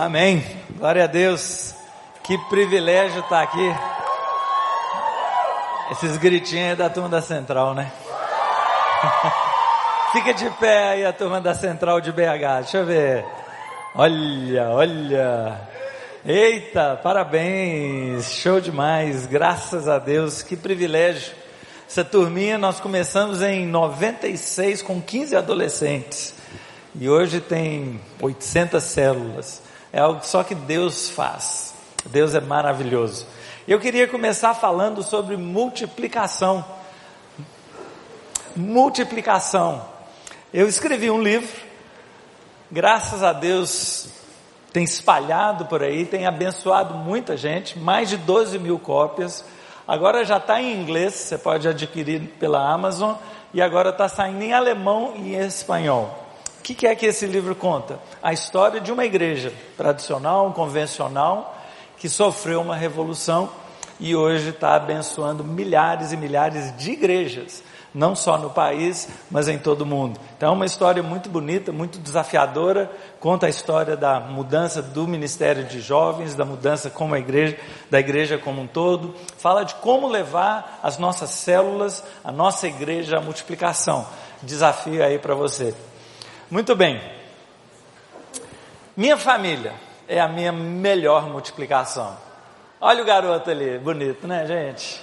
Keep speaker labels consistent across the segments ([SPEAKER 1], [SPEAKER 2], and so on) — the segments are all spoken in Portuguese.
[SPEAKER 1] Amém. Glória a Deus. Que privilégio estar aqui. Esses gritinhos aí da turma da Central, né? Fica de pé aí a turma da Central de BH. Deixa eu ver. Olha, olha. Eita, parabéns. Show demais. Graças a Deus. Que privilégio. Essa turminha nós começamos em 96 com 15 adolescentes. E hoje tem 800 células. É algo só que Deus faz. Deus é maravilhoso. Eu queria começar falando sobre multiplicação. Multiplicação. Eu escrevi um livro, graças a Deus tem espalhado por aí, tem abençoado muita gente, mais de 12 mil cópias. Agora já está em inglês, você pode adquirir pela Amazon, e agora está saindo em alemão e em espanhol. Que, que é que esse livro conta? A história de uma igreja tradicional, convencional, que sofreu uma revolução e hoje está abençoando milhares e milhares de igrejas, não só no país, mas em todo o mundo. Então é uma história muito bonita, muito desafiadora, conta a história da mudança do ministério de jovens, da mudança como a igreja, da igreja como um todo, fala de como levar as nossas células, a nossa igreja à multiplicação. Desafio aí para você. Muito bem. Minha família é a minha melhor multiplicação. Olha o garoto ali, bonito, né, gente?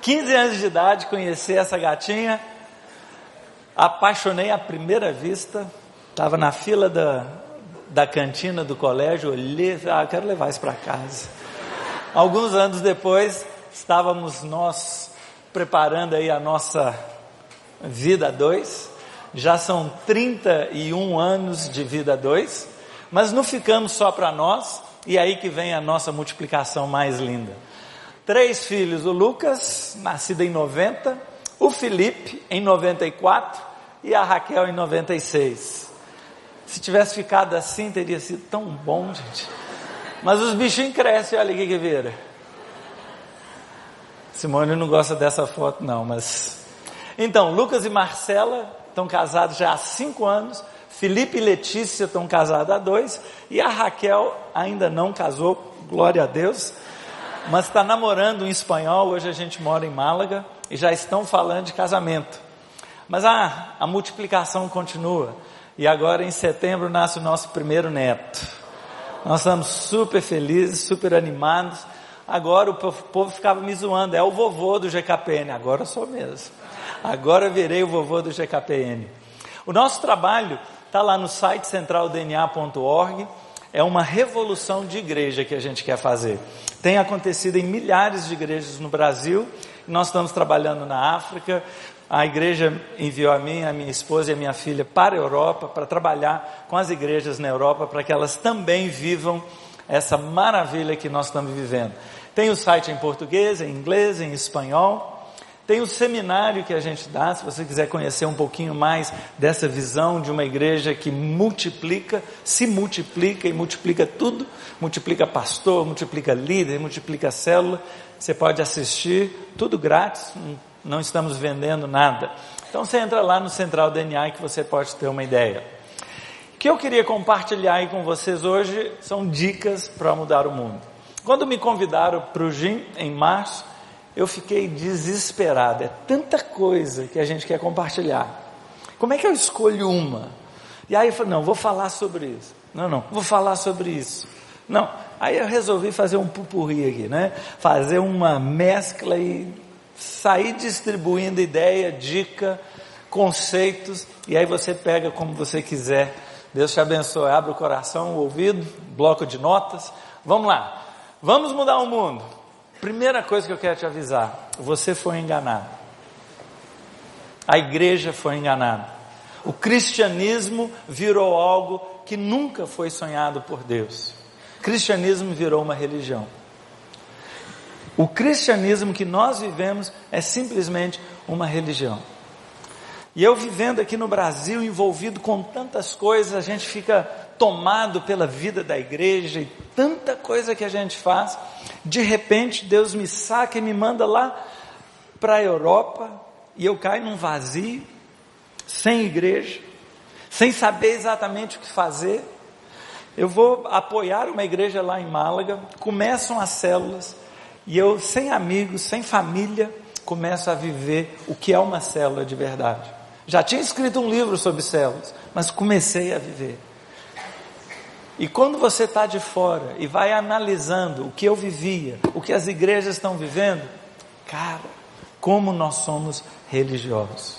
[SPEAKER 1] 15 anos de idade, conheci essa gatinha, apaixonei à primeira vista, estava na fila da, da cantina do colégio, olhei, ah, quero levar isso para casa. Alguns anos depois, estávamos nós preparando aí a nossa vida dois, já são 31 anos de vida dois, mas não ficamos só para nós, e aí que vem a nossa multiplicação mais linda. Três filhos, o Lucas, nascido em 90, o Felipe em 94 e a Raquel em 96. Se tivesse ficado assim, teria sido tão bom, gente. Mas os bichinhos crescem, olha aqui que vira. Simone não gosta dessa foto, não, mas. Então, Lucas e Marcela estão casados já há cinco anos. Felipe e Letícia estão casados há dois. E a Raquel ainda não casou, glória a Deus. Mas está namorando um espanhol. Hoje a gente mora em Málaga e já estão falando de casamento. Mas a, a multiplicação continua. E agora em setembro nasce o nosso primeiro neto. Nós estamos super felizes, super animados. Agora o povo ficava me zoando, é o vovô do GKPN. Agora sou mesmo. Agora virei o vovô do GKPN. O nosso trabalho está lá no site centraldna.org. É uma revolução de igreja que a gente quer fazer. Tem acontecido em milhares de igrejas no Brasil. Nós estamos trabalhando na África. A igreja enviou a mim, a minha esposa e a minha filha para a Europa para trabalhar com as igrejas na Europa para que elas também vivam essa maravilha que nós estamos vivendo. Tem o site em português, em inglês, em espanhol. Tem o seminário que a gente dá, se você quiser conhecer um pouquinho mais dessa visão de uma igreja que multiplica, se multiplica e multiplica tudo, multiplica pastor, multiplica líder, multiplica célula. Você pode assistir, tudo grátis, não estamos vendendo nada. Então você entra lá no Central DNA que você pode ter uma ideia. O que eu queria compartilhar aí com vocês hoje são dicas para mudar o mundo. Quando me convidaram para o GIM em março, eu fiquei desesperado. É tanta coisa que a gente quer compartilhar. Como é que eu escolho uma? E aí eu falei, não, vou falar sobre isso. Não, não, vou falar sobre isso. Não. Aí eu resolvi fazer um pupurri aqui, né? Fazer uma mescla e sair distribuindo ideia, dica, conceitos, e aí você pega como você quiser. Deus te abençoe. Abre o coração, o ouvido, bloco de notas. Vamos lá. Vamos mudar o mundo. Primeira coisa que eu quero te avisar: você foi enganado. A igreja foi enganada. O cristianismo virou algo que nunca foi sonhado por Deus. O cristianismo virou uma religião. O cristianismo que nós vivemos é simplesmente uma religião. E eu vivendo aqui no Brasil, envolvido com tantas coisas, a gente fica tomado pela vida da igreja e tanta coisa que a gente faz. De repente, Deus me saca e me manda lá para a Europa e eu caio num vazio, sem igreja, sem saber exatamente o que fazer. Eu vou apoiar uma igreja lá em Málaga, começam as células, e eu, sem amigos, sem família, começo a viver o que é uma célula de verdade. Já tinha escrito um livro sobre células, mas comecei a viver. E quando você está de fora e vai analisando o que eu vivia, o que as igrejas estão vivendo, cara, como nós somos religiosos.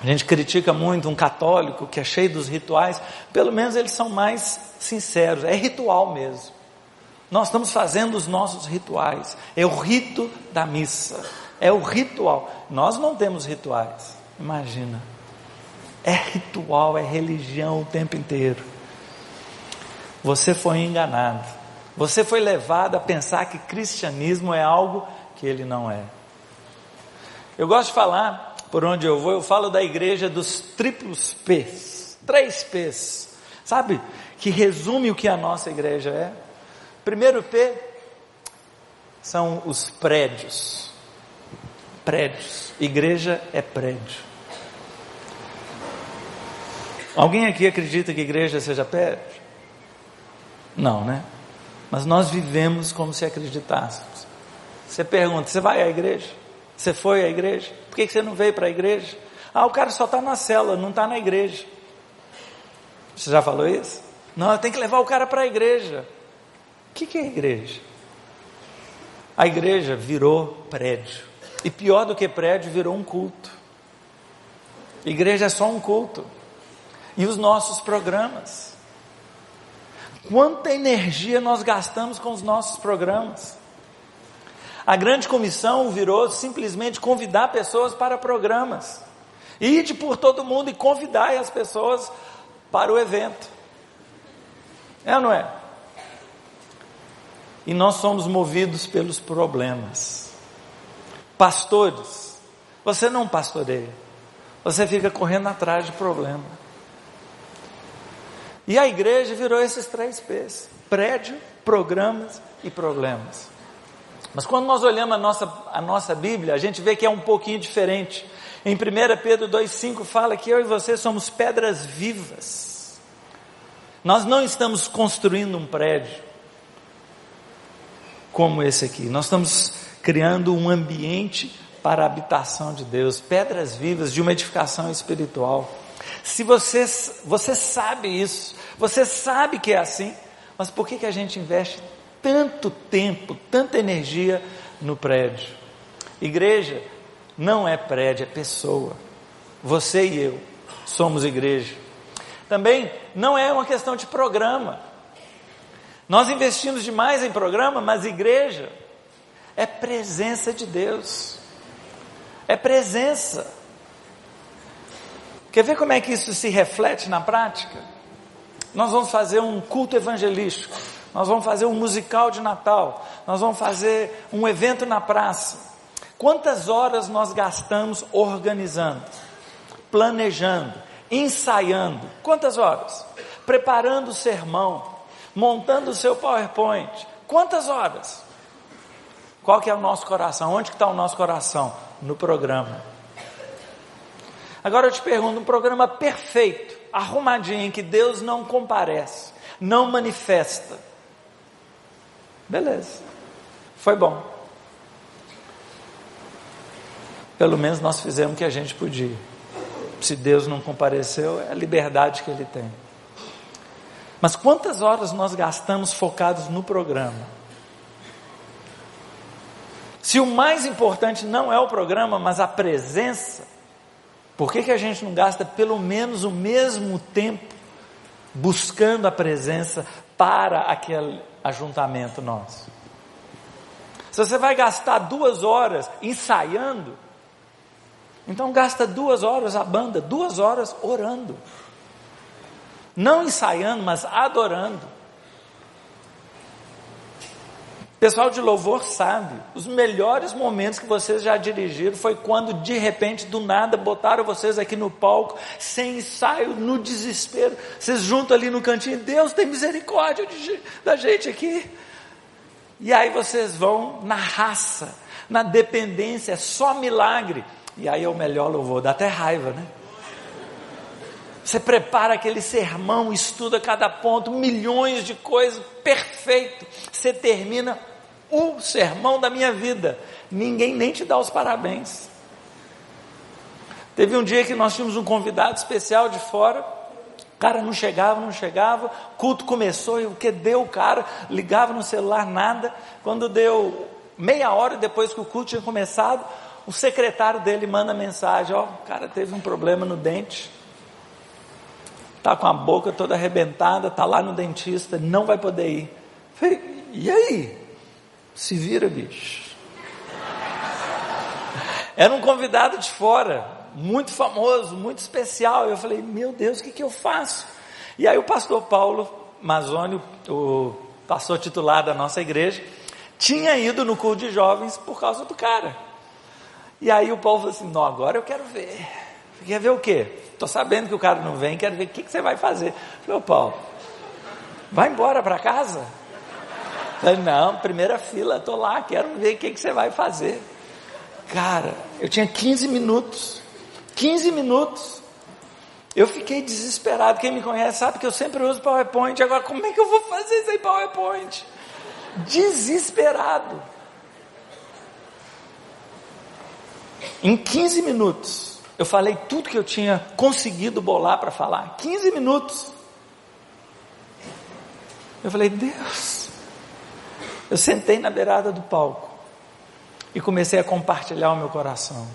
[SPEAKER 1] A gente critica muito um católico que é cheio dos rituais, pelo menos eles são mais sinceros, é ritual mesmo. Nós estamos fazendo os nossos rituais, é o rito da missa, é o ritual. Nós não temos rituais, imagina. É ritual, é religião o tempo inteiro. Você foi enganado. Você foi levado a pensar que cristianismo é algo que ele não é. Eu gosto de falar, por onde eu vou, eu falo da igreja dos triplos P's, três P's, sabe? Que resume o que a nossa igreja é. Primeiro P são os prédios. Prédios. Igreja é prédio. Alguém aqui acredita que igreja seja prédio? Não, né? Mas nós vivemos como se acreditássemos. Você pergunta: você vai à igreja? Você foi à igreja? Por que você não veio para a igreja? Ah, o cara só está na cela, não está na igreja. Você já falou isso? Não, tem que levar o cara para a igreja. O que, que é igreja? A igreja virou prédio. E pior do que prédio, virou um culto. Igreja é só um culto. E os nossos programas. Quanta energia nós gastamos com os nossos programas. A grande comissão virou simplesmente convidar pessoas para programas. Ide por todo mundo e convidar as pessoas para o evento. É ou não é? E nós somos movidos pelos problemas. Pastores, você não pastoreia, você fica correndo atrás de problema. E a igreja virou esses três P's: prédio, programas e problemas. Mas quando nós olhamos a nossa, a nossa Bíblia, a gente vê que é um pouquinho diferente. Em 1 Pedro 2,5 fala que eu e você somos pedras vivas. Nós não estamos construindo um prédio como esse aqui. Nós estamos criando um ambiente para a habitação de Deus, pedras vivas de uma edificação espiritual. Se você, você sabe isso, você sabe que é assim, mas por que, que a gente investe tanto tempo, tanta energia no prédio? Igreja não é prédio, é pessoa. Você e eu somos igreja. Também não é uma questão de programa. Nós investimos demais em programa, mas igreja é presença de Deus. É presença. Quer ver como é que isso se reflete na prática? Nós vamos fazer um culto evangelístico, nós vamos fazer um musical de Natal, nós vamos fazer um evento na praça. Quantas horas nós gastamos organizando, planejando, ensaiando? Quantas horas? Preparando o sermão, montando o seu PowerPoint. Quantas horas? Qual que é o nosso coração? Onde está o nosso coração? No programa. Agora eu te pergunto, um programa perfeito, arrumadinho, em que Deus não comparece, não manifesta. Beleza. Foi bom. Pelo menos nós fizemos o que a gente podia. Se Deus não compareceu, é a liberdade que Ele tem. Mas quantas horas nós gastamos focados no programa? Se o mais importante não é o programa, mas a presença, por que, que a gente não gasta pelo menos o mesmo tempo buscando a presença para aquele ajuntamento nosso? Se você vai gastar duas horas ensaiando, então gasta duas horas a banda, duas horas orando não ensaiando, mas adorando. Pessoal de louvor sabe, os melhores momentos que vocês já dirigiram foi quando de repente, do nada, botaram vocês aqui no palco, sem ensaio, no desespero, vocês juntam ali no cantinho, Deus tem misericórdia de, da gente aqui. E aí vocês vão na raça, na dependência, é só milagre. E aí é o melhor louvor, dá até raiva, né? Você prepara aquele sermão, estuda cada ponto, milhões de coisas, perfeito. Você termina o sermão da minha vida. Ninguém nem te dá os parabéns. Teve um dia que nós tínhamos um convidado especial de fora. O cara não chegava, não chegava. Culto começou e o que deu o cara? Ligava no celular, nada. Quando deu meia hora depois que o culto tinha começado, o secretário dele manda mensagem: Ó, o cara teve um problema no dente. Tá com a boca toda arrebentada, tá lá no dentista, não vai poder ir. Falei, e aí? Se vira, bicho. Era um convidado de fora muito famoso, muito especial. Eu falei, meu Deus, o que, que eu faço? E aí o pastor Paulo Mazônio, o pastor titular da nossa igreja, tinha ido no culto de jovens por causa do cara. E aí o Paulo falou assim, não, agora eu quero ver. Quer ver o quê? Estou sabendo que o cara não vem, quero ver o que, que você vai fazer. Falei, Paulo, vai embora para casa? Falei, não, primeira fila, estou lá, quero ver o que, que você vai fazer. Cara, eu tinha 15 minutos 15 minutos. Eu fiquei desesperado. Quem me conhece sabe que eu sempre uso PowerPoint. Agora, como é que eu vou fazer isso em PowerPoint? Desesperado. Em 15 minutos, eu falei tudo que eu tinha conseguido bolar para falar. 15 minutos. Eu falei, Deus. Eu sentei na beirada do palco e comecei a compartilhar o meu coração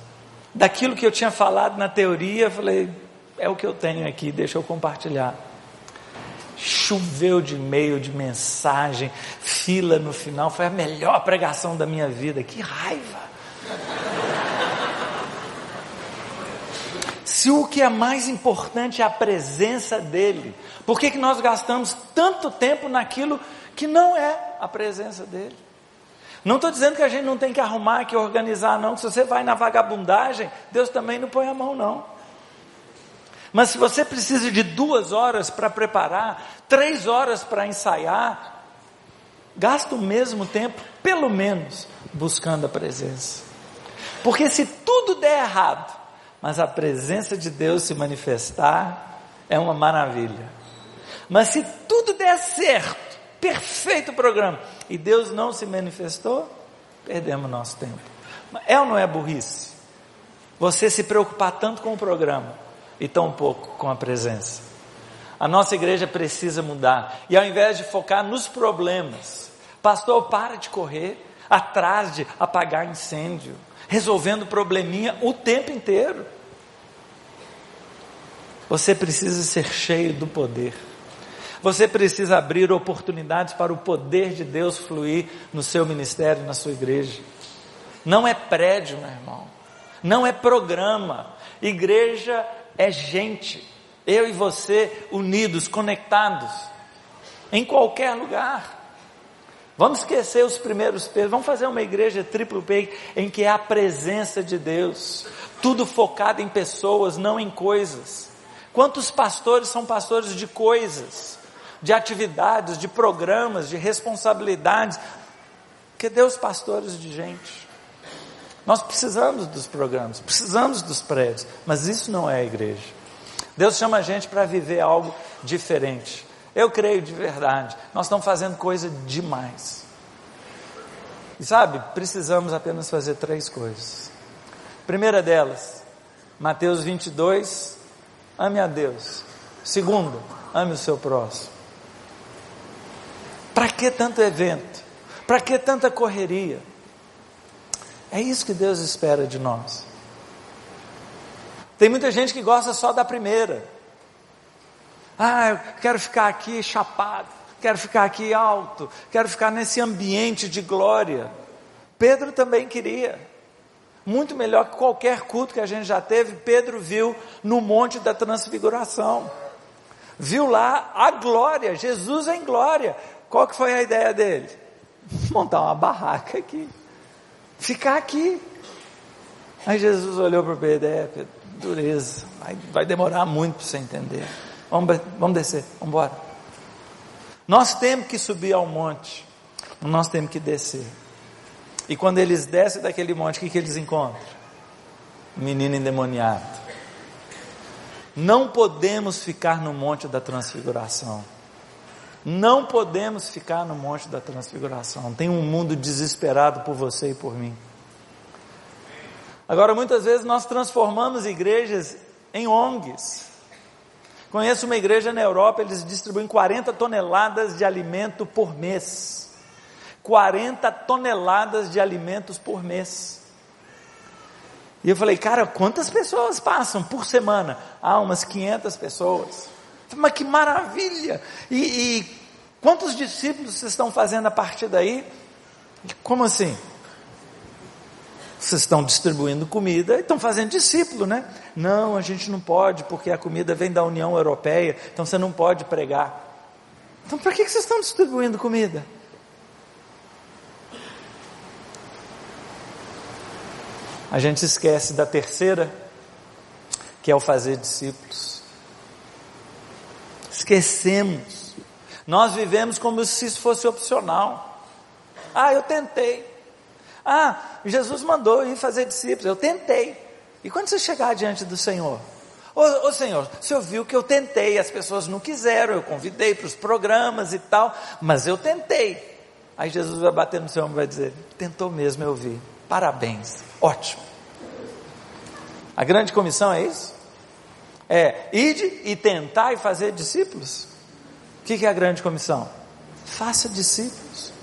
[SPEAKER 1] daquilo que eu tinha falado na teoria, falei, é o que eu tenho aqui, deixa eu compartilhar. Choveu de e-mail, de mensagem, fila no final, foi a melhor pregação da minha vida. Que raiva! Se o que é mais importante é a presença dele, por que, que nós gastamos tanto tempo naquilo que não é a presença dele? Não estou dizendo que a gente não tem que arrumar, que organizar, não. Se você vai na vagabundagem, Deus também não põe a mão, não. Mas se você precisa de duas horas para preparar, três horas para ensaiar, gasta o mesmo tempo, pelo menos, buscando a presença. Porque se tudo der errado, mas a presença de Deus se manifestar, é uma maravilha. Mas se tudo der certo, perfeito programa, e Deus não se manifestou, perdemos nosso tempo. É ou não é burrice? Você se preocupar tanto com o programa e tão pouco com a presença. A nossa igreja precisa mudar. E ao invés de focar nos problemas, pastor, para de correr atrás de apagar incêndio, resolvendo probleminha o tempo inteiro. Você precisa ser cheio do poder. Você precisa abrir oportunidades para o poder de Deus fluir no seu ministério, na sua igreja. Não é prédio, meu irmão. Não é programa. Igreja é gente. Eu e você unidos, conectados. Em qualquer lugar. Vamos esquecer os primeiros pesos. Vamos fazer uma igreja triplo P em que é a presença de Deus. Tudo focado em pessoas, não em coisas. Quantos pastores são pastores de coisas? de atividades, de programas, de responsabilidades. Que Deus pastores de gente. Nós precisamos dos programas, precisamos dos prédios, mas isso não é a igreja. Deus chama a gente para viver algo diferente. Eu creio de verdade, nós estamos fazendo coisa demais. E sabe, precisamos apenas fazer três coisas. Primeira delas, Mateus 22, ame a Deus. Segunda, ame o seu próximo. Para que tanto evento? Para que tanta correria? É isso que Deus espera de nós. Tem muita gente que gosta só da primeira. Ah, eu quero ficar aqui chapado, quero ficar aqui alto, quero ficar nesse ambiente de glória. Pedro também queria. Muito melhor que qualquer culto que a gente já teve, Pedro viu no Monte da Transfiguração. Viu lá a glória, Jesus em glória. Qual que foi a ideia dele? Montar uma barraca aqui. Ficar aqui. Aí Jesus olhou para Pedro, é, Pedro, dureza, vai, vai demorar muito para você entender. Vamos, vamos descer, vamos embora. Nós temos que subir ao monte, nós temos que descer. E quando eles descem daquele monte, o que, que eles encontram? Menino endemoniado. Não podemos ficar no Monte da Transfiguração. Não podemos ficar no Monte da Transfiguração. Tem um mundo desesperado por você e por mim. Agora, muitas vezes nós transformamos igrejas em ONGs. Conheço uma igreja na Europa, eles distribuem 40 toneladas de alimento por mês. 40 toneladas de alimentos por mês. E eu falei, cara, quantas pessoas passam por semana? Ah, umas 500 pessoas. Mas que maravilha! E, e quantos discípulos vocês estão fazendo a partir daí? Como assim? Vocês estão distribuindo comida e estão fazendo discípulo, né? Não, a gente não pode, porque a comida vem da União Europeia, então você não pode pregar. Então, para que vocês estão distribuindo comida? A gente esquece da terceira, que é o fazer discípulos. Esquecemos. Nós vivemos como se isso fosse opcional. Ah, eu tentei. Ah, Jesus mandou ir fazer discípulos. Eu tentei. E quando você chegar diante do Senhor? Ô, ô Senhor, o Senhor viu que eu tentei, as pessoas não quiseram, eu convidei para os programas e tal, mas eu tentei. Aí Jesus vai bater no seu ombro e vai dizer: Tentou mesmo, eu vi. Parabéns, ótimo. A grande comissão é isso? É ide e tentar e fazer discípulos. O que é a grande comissão? Faça discípulos.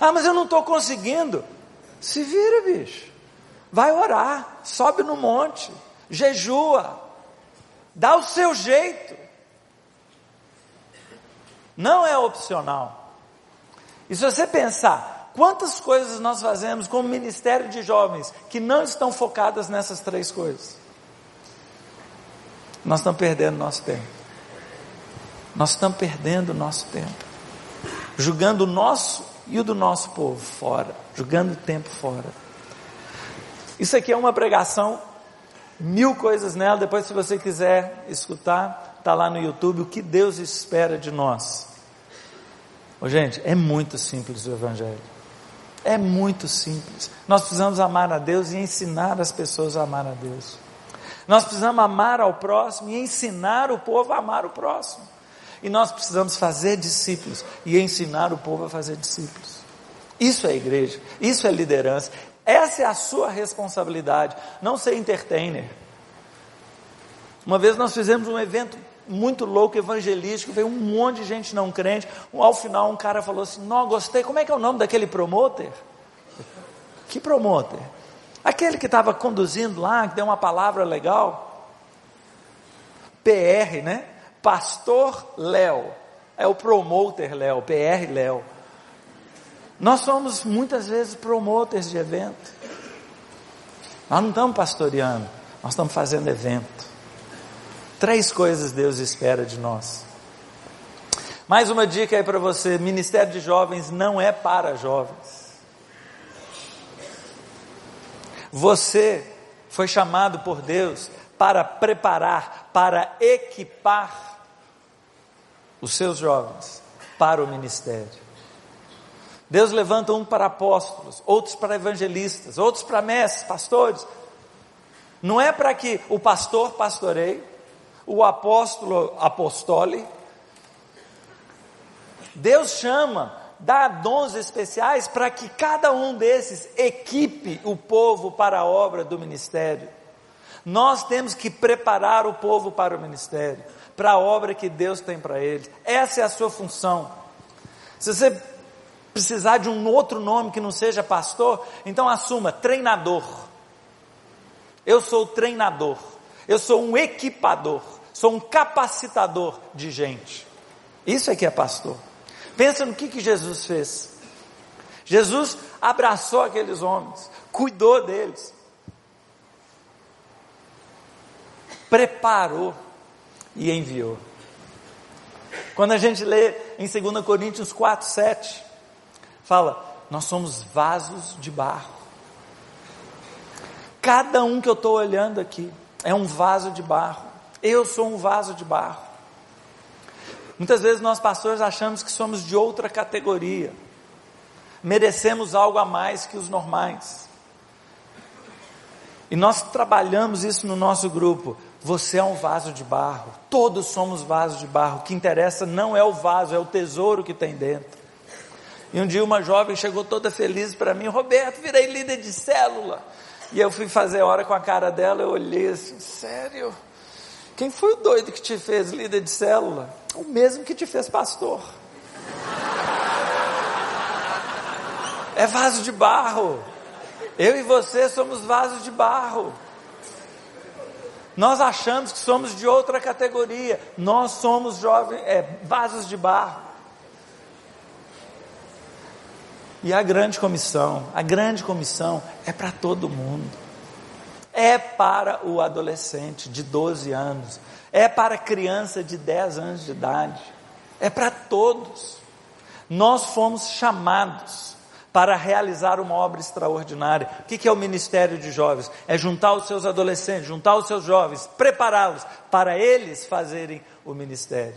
[SPEAKER 1] Ah, mas eu não estou conseguindo. Se vira, bicho. Vai orar, sobe no monte, jejua, dá o seu jeito. Não é opcional. E se você pensar, Quantas coisas nós fazemos como ministério de jovens que não estão focadas nessas três coisas? Nós estamos perdendo nosso tempo. Nós estamos perdendo nosso tempo. Julgando o nosso e o do nosso povo fora. Julgando o tempo fora. Isso aqui é uma pregação, mil coisas nela. Depois, se você quiser escutar, está lá no YouTube. O que Deus espera de nós. Oh, gente, é muito simples o Evangelho. É muito simples. Nós precisamos amar a Deus e ensinar as pessoas a amar a Deus. Nós precisamos amar ao próximo e ensinar o povo a amar o próximo. E nós precisamos fazer discípulos e ensinar o povo a fazer discípulos. Isso é igreja, isso é liderança. Essa é a sua responsabilidade, não ser entertainer. Uma vez nós fizemos um evento muito louco, evangelístico, veio um monte de gente não crente. Ao final, um cara falou assim: Não, gostei, como é que é o nome daquele promoter? Que promoter? Aquele que estava conduzindo lá, que deu uma palavra legal. PR, né? Pastor Léo. É o promoter Léo, PR Léo. Nós somos muitas vezes promoters de evento. Nós não estamos pastoreando, nós estamos fazendo evento. Três coisas Deus espera de nós. Mais uma dica aí para você: Ministério de Jovens não é para jovens. Você foi chamado por Deus para preparar, para equipar os seus jovens para o ministério. Deus levanta um para apóstolos, outros para evangelistas, outros para mestres, pastores. Não é para que o pastor pastoreie, o apóstolo apostole. Deus chama, dá dons especiais para que cada um desses equipe o povo para a obra do ministério. Nós temos que preparar o povo para o ministério, para a obra que Deus tem para eles. Essa é a sua função. Se você precisar de um outro nome que não seja pastor, então assuma treinador. Eu sou treinador. Eu sou um equipador sou um capacitador de gente. Isso é que é pastor. Pensa no que, que Jesus fez. Jesus abraçou aqueles homens, cuidou deles, preparou e enviou. Quando a gente lê em 2 Coríntios 4, 7, fala: Nós somos vasos de barro. Cada um que eu estou olhando aqui é um vaso de barro. Eu sou um vaso de barro. Muitas vezes nós pastores achamos que somos de outra categoria, merecemos algo a mais que os normais. E nós trabalhamos isso no nosso grupo. Você é um vaso de barro, todos somos vasos de barro. O que interessa não é o vaso, é o tesouro que tem dentro. E um dia uma jovem chegou toda feliz para mim, Roberto, virei líder de célula. E eu fui fazer hora com a cara dela, eu olhei assim, sério? Quem foi o doido que te fez líder de célula? O mesmo que te fez pastor. É vaso de barro. Eu e você somos vasos de barro. Nós achamos que somos de outra categoria. Nós somos jovens, é, vasos de barro. E a grande comissão, a grande comissão é para todo mundo. É para o adolescente de 12 anos, é para a criança de 10 anos de idade, é para todos. Nós fomos chamados para realizar uma obra extraordinária. O que é o ministério de jovens? É juntar os seus adolescentes, juntar os seus jovens, prepará-los para eles fazerem o ministério.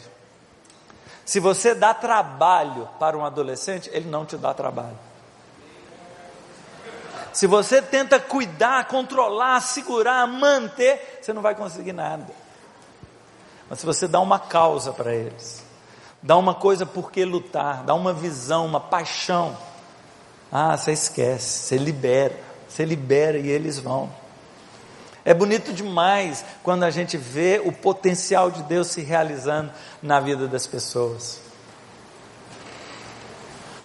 [SPEAKER 1] Se você dá trabalho para um adolescente, ele não te dá trabalho. Se você tenta cuidar, controlar, segurar, manter, você não vai conseguir nada. Mas se você dá uma causa para eles, dá uma coisa por que lutar, dá uma visão, uma paixão, ah, você esquece, você libera, você libera e eles vão. É bonito demais quando a gente vê o potencial de Deus se realizando na vida das pessoas.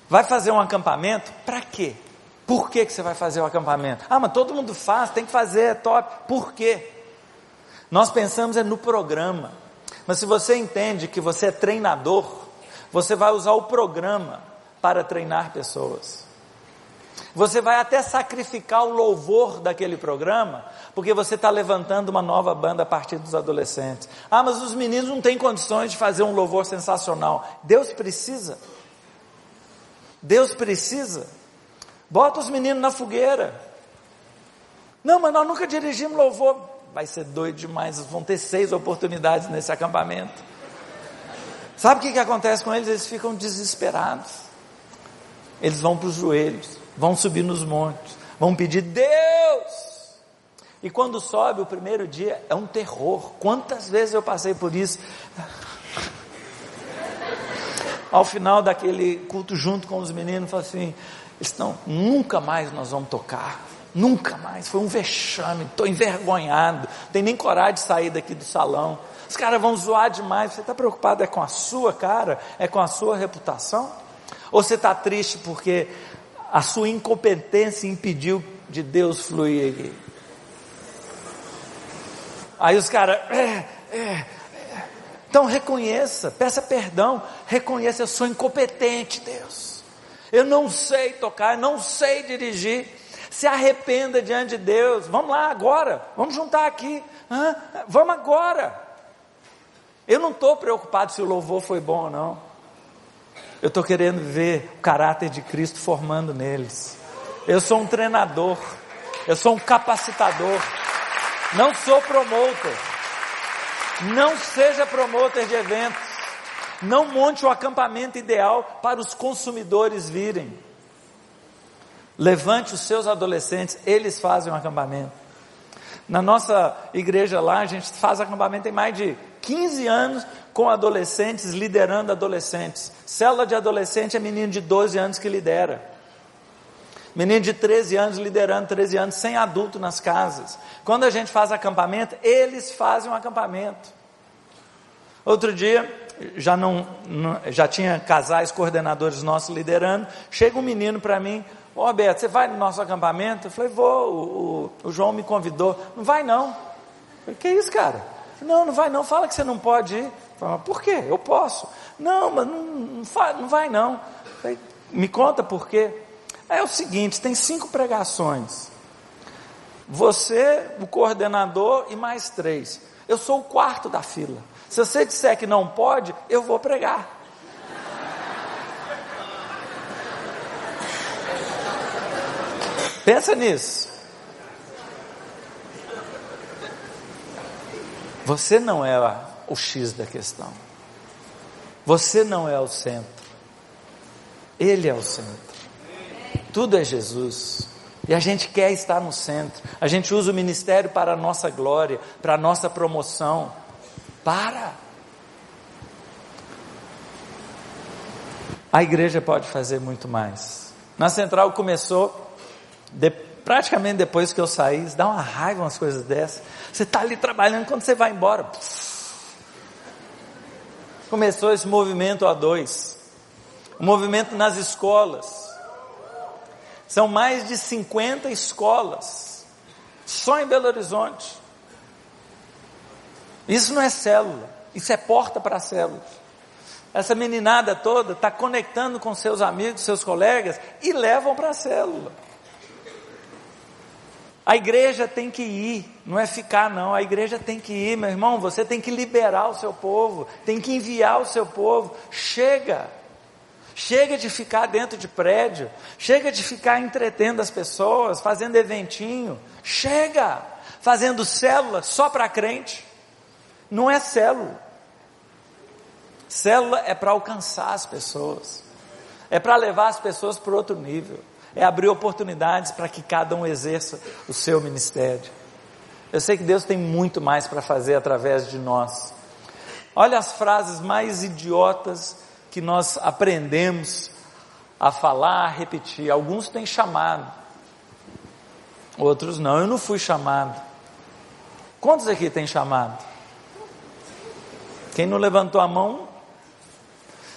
[SPEAKER 1] Vai fazer um acampamento? Para quê? Por que, que você vai fazer o acampamento? Ah, mas todo mundo faz, tem que fazer, é top. Por quê? Nós pensamos é no programa. Mas se você entende que você é treinador, você vai usar o programa para treinar pessoas. Você vai até sacrificar o louvor daquele programa, porque você está levantando uma nova banda a partir dos adolescentes. Ah, mas os meninos não têm condições de fazer um louvor sensacional. Deus precisa. Deus precisa. Bota os meninos na fogueira. Não, mas nós nunca dirigimos louvor. Vai ser doido demais. Vão ter seis oportunidades nesse acampamento. Sabe o que, que acontece com eles? Eles ficam desesperados. Eles vão para os joelhos vão subir nos montes, vão pedir Deus. E quando sobe o primeiro dia é um terror. Quantas vezes eu passei por isso? Ao final daquele culto junto com os meninos, falei assim: estão, nunca mais nós vamos tocar. Nunca mais, foi um vexame, estou envergonhado, não tenho nem coragem de sair daqui do salão. Os caras vão zoar demais. Você está preocupado é com a sua cara? É com a sua reputação? Ou você está triste porque a sua incompetência impediu de Deus fluir aqui. Aí os caras, é, é, é. então reconheça, peça perdão, reconheça, eu sou incompetente, Deus. Eu não sei tocar, não sei dirigir. Se arrependa diante de Deus. Vamos lá agora, vamos juntar aqui. Hã? Vamos agora. Eu não estou preocupado se o louvor foi bom ou não. Eu estou querendo ver o caráter de Cristo formando neles. Eu sou um treinador, eu sou um capacitador, não sou promotor. Não seja promotor de eventos. Não monte o acampamento ideal para os consumidores virem. Levante os seus adolescentes, eles fazem um acampamento. Na nossa igreja lá, a gente faz acampamento tem mais de 15 anos com adolescentes, liderando adolescentes. Célula de adolescente é menino de 12 anos que lidera. Menino de 13 anos liderando 13 anos, sem adulto nas casas. Quando a gente faz acampamento, eles fazem um acampamento. Outro dia, já não, não já tinha casais coordenadores nossos liderando, chega um menino para mim, ô oh, Roberto, você vai no nosso acampamento? Eu falei, vou, o, o, o João me convidou. Não vai não. Eu falei, que isso, cara? Não, não vai não, fala que você não pode ir. Fala, por quê? Eu posso. Não, mas não, não, não vai não. Falei, Me conta por quê. É o seguinte, tem cinco pregações. Você, o coordenador e mais três. Eu sou o quarto da fila. Se você disser que não pode, eu vou pregar. Pensa nisso. Você não é o X da questão. Você não é o centro. Ele é o centro. Tudo é Jesus. E a gente quer estar no centro. A gente usa o ministério para a nossa glória, para a nossa promoção. Para! A igreja pode fazer muito mais. Na central começou, de, praticamente depois que eu saí, dá uma raiva umas coisas dessas. Você está ali trabalhando, quando você vai embora, começou esse movimento a dois. O movimento nas escolas. São mais de 50 escolas, só em Belo Horizonte. Isso não é célula, isso é porta para célula. Essa meninada toda está conectando com seus amigos, seus colegas e levam para a célula. A igreja tem que ir, não é ficar não, a igreja tem que ir, meu irmão, você tem que liberar o seu povo, tem que enviar o seu povo. Chega! Chega de ficar dentro de prédio, chega de ficar entretendo as pessoas, fazendo eventinho, chega fazendo célula só para crente. Não é célula. Célula é para alcançar as pessoas, é para levar as pessoas para outro nível, é abrir oportunidades para que cada um exerça o seu ministério. Eu sei que Deus tem muito mais para fazer através de nós. Olha as frases mais idiotas que nós aprendemos a falar, a repetir. Alguns têm chamado, outros não. Eu não fui chamado. Quantos aqui têm chamado? Quem não levantou a mão?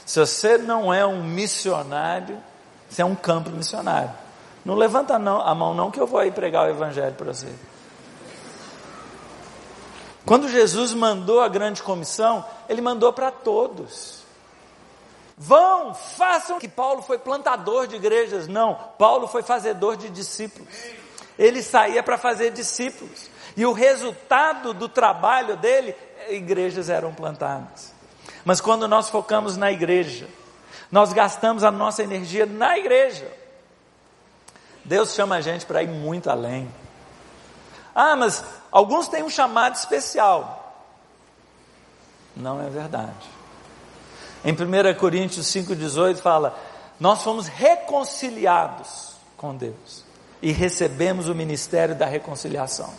[SPEAKER 1] Se você não é um missionário, você é um campo missionário. Não levanta não, a mão não que eu vou aí pregar o evangelho para você. Quando Jesus mandou a grande comissão, ele mandou para todos. Vão, façam que Paulo foi plantador de igrejas. Não, Paulo foi fazedor de discípulos. Ele saía para fazer discípulos. E o resultado do trabalho dele, igrejas eram plantadas. Mas quando nós focamos na igreja, nós gastamos a nossa energia na igreja. Deus chama a gente para ir muito além. Ah, mas alguns têm um chamado especial. Não é verdade. Em 1 Coríntios 5,18 fala: Nós fomos reconciliados com Deus e recebemos o ministério da reconciliação.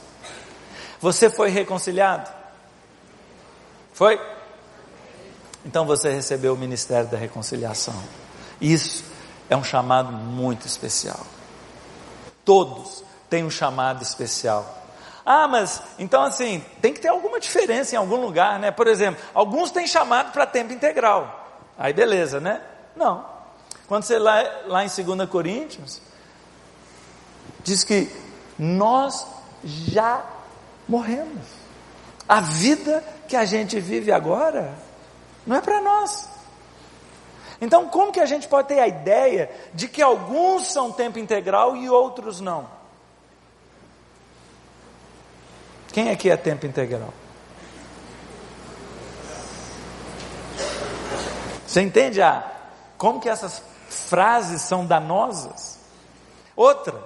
[SPEAKER 1] Você foi reconciliado? Foi? Então você recebeu o ministério da reconciliação. Isso é um chamado muito especial. Todos têm um chamado especial. Ah, mas então assim, tem que ter alguma diferença em algum lugar, né? Por exemplo, alguns têm chamado para tempo integral. Aí beleza, né? Não. Quando você lá, lá em 2 Coríntios, diz que nós já morremos. A vida que a gente vive agora não é para nós. Então, como que a gente pode ter a ideia de que alguns são tempo integral e outros não? Quem aqui é tempo integral? Você entende a, como que essas frases são danosas? Outra,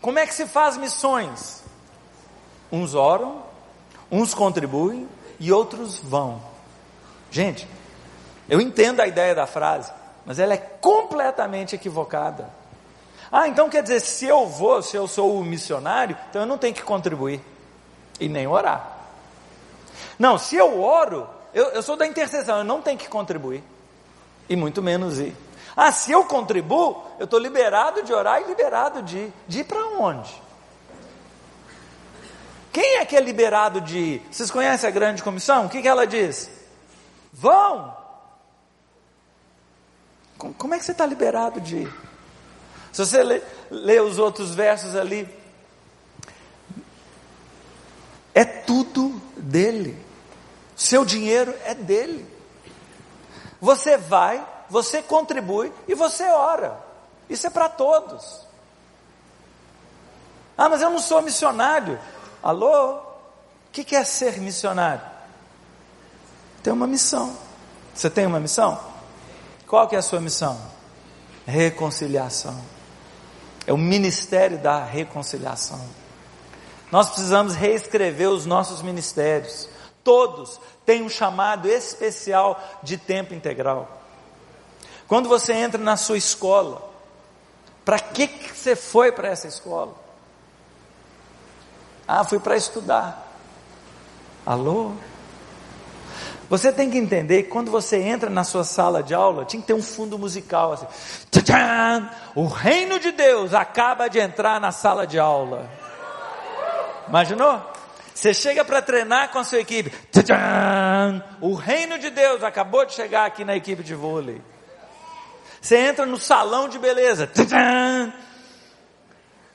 [SPEAKER 1] como é que se faz missões? Uns oram, uns contribuem e outros vão. Gente, eu entendo a ideia da frase, mas ela é completamente equivocada. Ah, então quer dizer, se eu vou, se eu sou o missionário, então eu não tenho que contribuir e nem orar. Não, se eu oro, eu, eu sou da intercessão, eu não tenho que contribuir e muito menos ir. Ah, se eu contribuo, eu estou liberado de orar e liberado de. De ir para onde? Quem é que é liberado de ir? Vocês conhecem a grande comissão? O que, que ela diz? Vão! Como é que você está liberado de ir? Se você lê, lê os outros versos ali, é tudo dele. Seu dinheiro é dele. Você vai, você contribui e você ora. Isso é para todos. Ah, mas eu não sou missionário. Alô? O que, é ser missionário? Tem uma missão. Você tem uma missão? Qual que é a sua missão? Reconciliação. É o ministério da reconciliação. Nós precisamos reescrever os nossos ministérios. Todos têm um chamado especial de tempo integral. Quando você entra na sua escola, Para que, que você foi para essa escola? Ah, fui para estudar. Alô? Você tem que entender que quando você entra na sua sala de aula, tinha que ter um fundo musical assim. Tchan! O reino de Deus acaba de entrar na sala de aula. Imaginou? Você chega para treinar com a sua equipe. Tchan! O reino de Deus acabou de chegar aqui na equipe de vôlei. Você entra no salão de beleza. Tchan!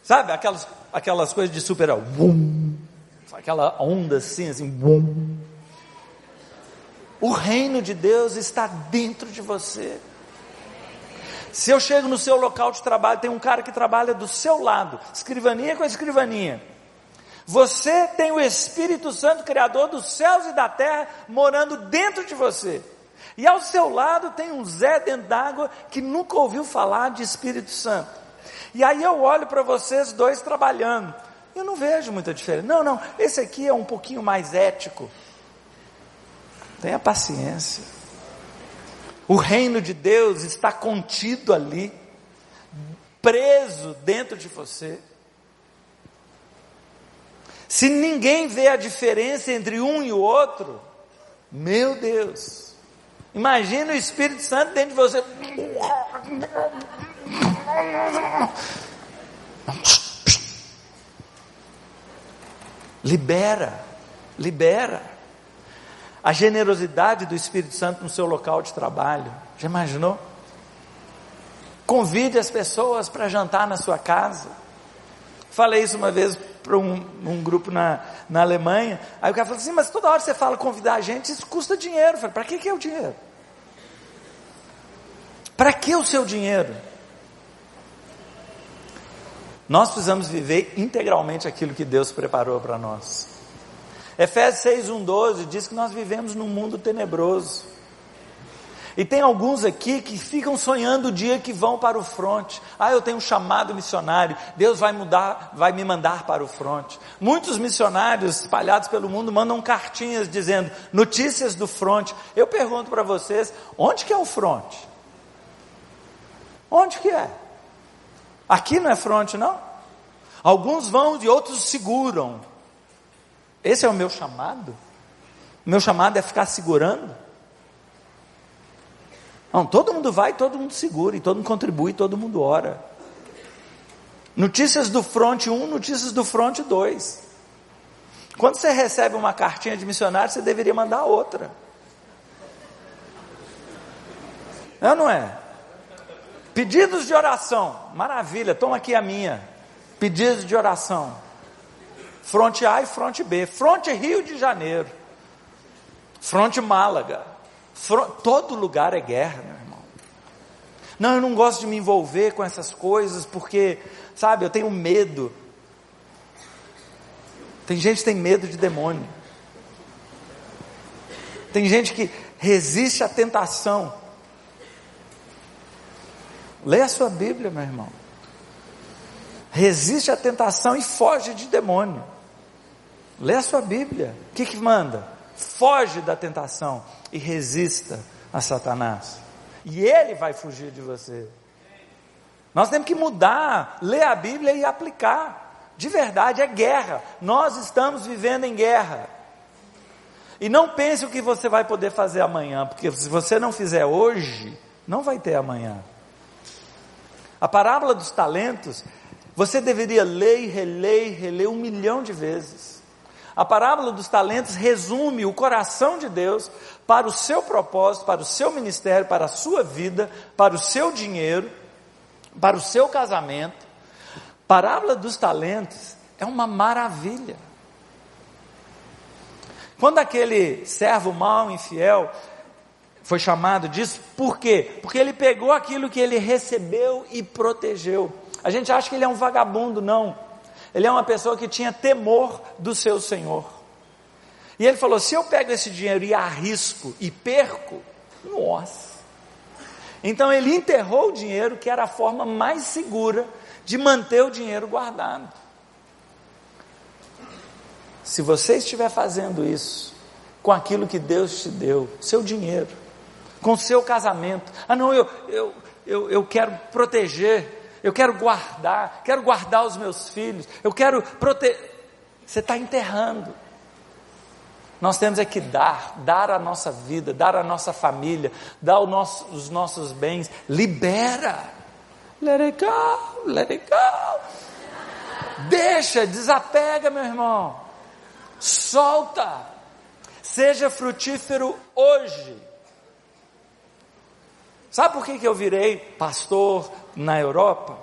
[SPEAKER 1] Sabe aquelas, aquelas coisas de super aquela onda assim, assim. O reino de Deus está dentro de você. Se eu chego no seu local de trabalho, tem um cara que trabalha do seu lado, escrivaninha com escrivaninha. Você tem o Espírito Santo, Criador dos céus e da terra, morando dentro de você. E ao seu lado tem um Zé dentro d'água que nunca ouviu falar de Espírito Santo. E aí eu olho para vocês dois trabalhando. Eu não vejo muita diferença. Não, não, esse aqui é um pouquinho mais ético. Tenha paciência. O reino de Deus está contido ali, preso dentro de você. Se ninguém vê a diferença entre um e o outro, meu Deus, imagina o Espírito Santo dentro de você. Libera, libera a generosidade do Espírito Santo no seu local de trabalho. Já imaginou? Convide as pessoas para jantar na sua casa. Falei isso uma vez para um, um, grupo na, na Alemanha. Aí o cara falou assim: Mas toda hora você fala convidar a gente, isso custa dinheiro. Eu falei: Para que, que é o dinheiro? Para que o seu dinheiro? Nós precisamos viver integralmente aquilo que Deus preparou para nós. Efésios 6:1:12 diz que nós vivemos num mundo tenebroso. E tem alguns aqui que ficam sonhando o dia que vão para o fronte. Ah, eu tenho um chamado missionário. Deus vai mudar, vai me mandar para o fronte. Muitos missionários espalhados pelo mundo mandam cartinhas dizendo notícias do fronte. Eu pergunto para vocês, onde que é o fronte? Onde que é? Aqui não é fronte, não? Alguns vão e outros seguram. Esse é o meu chamado? O meu chamado é ficar segurando? Não, todo mundo vai, todo mundo segura, e todo mundo contribui, todo mundo ora. Notícias do fronte 1, notícias do fronte 2. Quando você recebe uma cartinha de missionário, você deveria mandar outra. É ou não é? Pedidos de oração, maravilha, toma aqui a minha. Pedidos de oração. Fronte A e fronte B. Fronte Rio de Janeiro. Fronte Málaga. Todo lugar é guerra, meu irmão. Não, eu não gosto de me envolver com essas coisas porque, sabe, eu tenho medo. Tem gente que tem medo de demônio. Tem gente que resiste à tentação. Leia a sua Bíblia, meu irmão. Resiste à tentação e foge de demônio. Lê a sua Bíblia. O que, que manda? Foge da tentação e resista a Satanás. E ele vai fugir de você. Nós temos que mudar, ler a Bíblia e aplicar. De verdade, é guerra. Nós estamos vivendo em guerra. E não pense o que você vai poder fazer amanhã, porque se você não fizer hoje, não vai ter amanhã. A parábola dos talentos, você deveria ler e reler e reler um milhão de vezes. A parábola dos talentos resume o coração de Deus para o seu propósito, para o seu ministério, para a sua vida, para o seu dinheiro, para o seu casamento. Parábola dos talentos é uma maravilha. Quando aquele servo mau, infiel, foi chamado disso, por quê? Porque ele pegou aquilo que ele recebeu e protegeu. A gente acha que ele é um vagabundo, não. Ele é uma pessoa que tinha temor do seu Senhor. E ele falou: se eu pego esse dinheiro e arrisco e perco, nossa. Então ele enterrou o dinheiro, que era a forma mais segura de manter o dinheiro guardado. Se você estiver fazendo isso com aquilo que Deus te deu, seu dinheiro, com seu casamento, ah não, eu, eu, eu, eu quero proteger eu quero guardar, quero guardar os meus filhos, eu quero proteger. Você está enterrando. Nós temos é que dar, dar a nossa vida, dar a nossa família, dar nosso, os nossos bens. Libera. Let it go, let it go. Deixa, desapega, meu irmão. Solta. Seja frutífero hoje. Sabe por que, que eu virei pastor na Europa?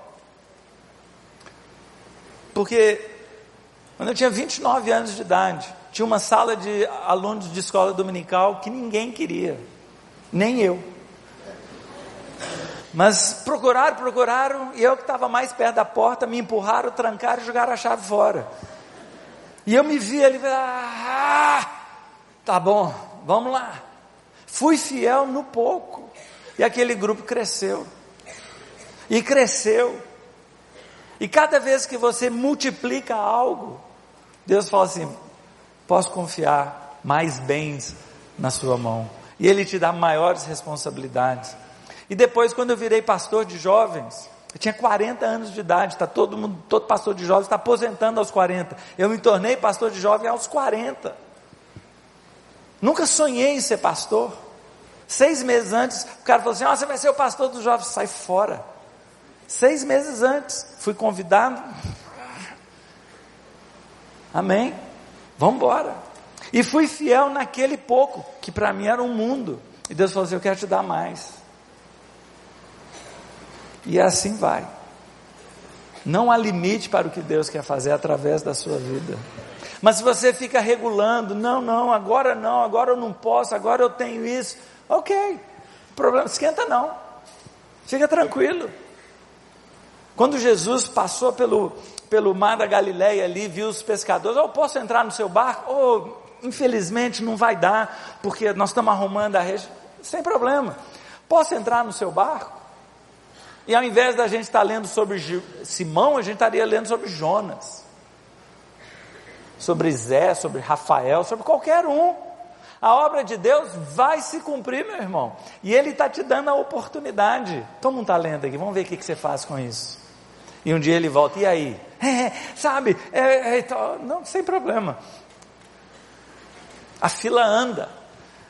[SPEAKER 1] Porque quando eu tinha 29 anos de idade, tinha uma sala de alunos de escola dominical que ninguém queria, nem eu. Mas procuraram, procuraram, e eu que estava mais perto da porta, me empurraram, trancaram e jogaram a chave fora. E eu me vi ali, ah, tá bom, vamos lá. Fui fiel no pouco. E aquele grupo cresceu. E cresceu. E cada vez que você multiplica algo, Deus fala assim: posso confiar mais bens na sua mão. E Ele te dá maiores responsabilidades. E depois, quando eu virei pastor de jovens, eu tinha 40 anos de idade, está todo mundo, todo pastor de jovens está aposentando aos 40. Eu me tornei pastor de jovens aos 40. Nunca sonhei em ser pastor. Seis meses antes, o cara falou assim: oh, você vai ser o pastor dos jovens, sai fora. Seis meses antes, fui convidado. Amém? Vamos embora. E fui fiel naquele pouco, que para mim era um mundo. E Deus falou assim: Eu quero te dar mais. E assim vai. Não há limite para o que Deus quer fazer através da sua vida. Mas se você fica regulando, não, não, agora não, agora eu não posso, agora eu tenho isso, ok, problema, esquenta não, fica tranquilo. Quando Jesus passou pelo, pelo mar da Galileia ali, viu os pescadores, eu posso entrar no seu barco? Oh, infelizmente não vai dar, porque nós estamos arrumando a rede. Sem problema. Posso entrar no seu barco? E ao invés da gente estar lendo sobre Simão, a gente estaria lendo sobre Jonas. Sobre Zé, sobre Rafael, sobre qualquer um. A obra de Deus vai se cumprir, meu irmão. E Ele está te dando a oportunidade. Toma um talento aqui, vamos ver o que, que você faz com isso. E um dia ele volta, e aí? É, sabe? É, é, não, sem problema. A fila anda.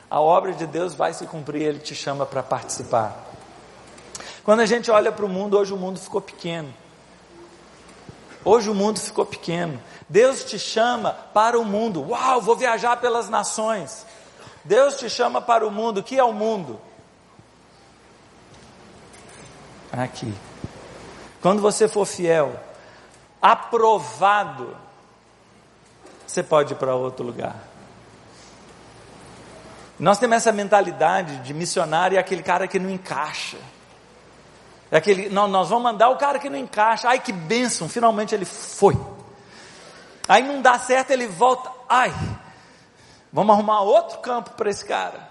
[SPEAKER 1] A obra de Deus vai se cumprir, Ele te chama para participar. Quando a gente olha para o mundo, hoje o mundo ficou pequeno. Hoje o mundo ficou pequeno. Deus te chama para o mundo. Uau, vou viajar pelas nações. Deus te chama para o mundo. O que é o mundo? Aqui. Quando você for fiel, aprovado, você pode ir para outro lugar. Nós temos essa mentalidade de missionário é aquele cara que não encaixa. É aquele, não, nós vamos mandar o cara que não encaixa. Ai, que bênção, finalmente ele foi. Aí não dá certo, ele volta. Ai, vamos arrumar outro campo para esse cara.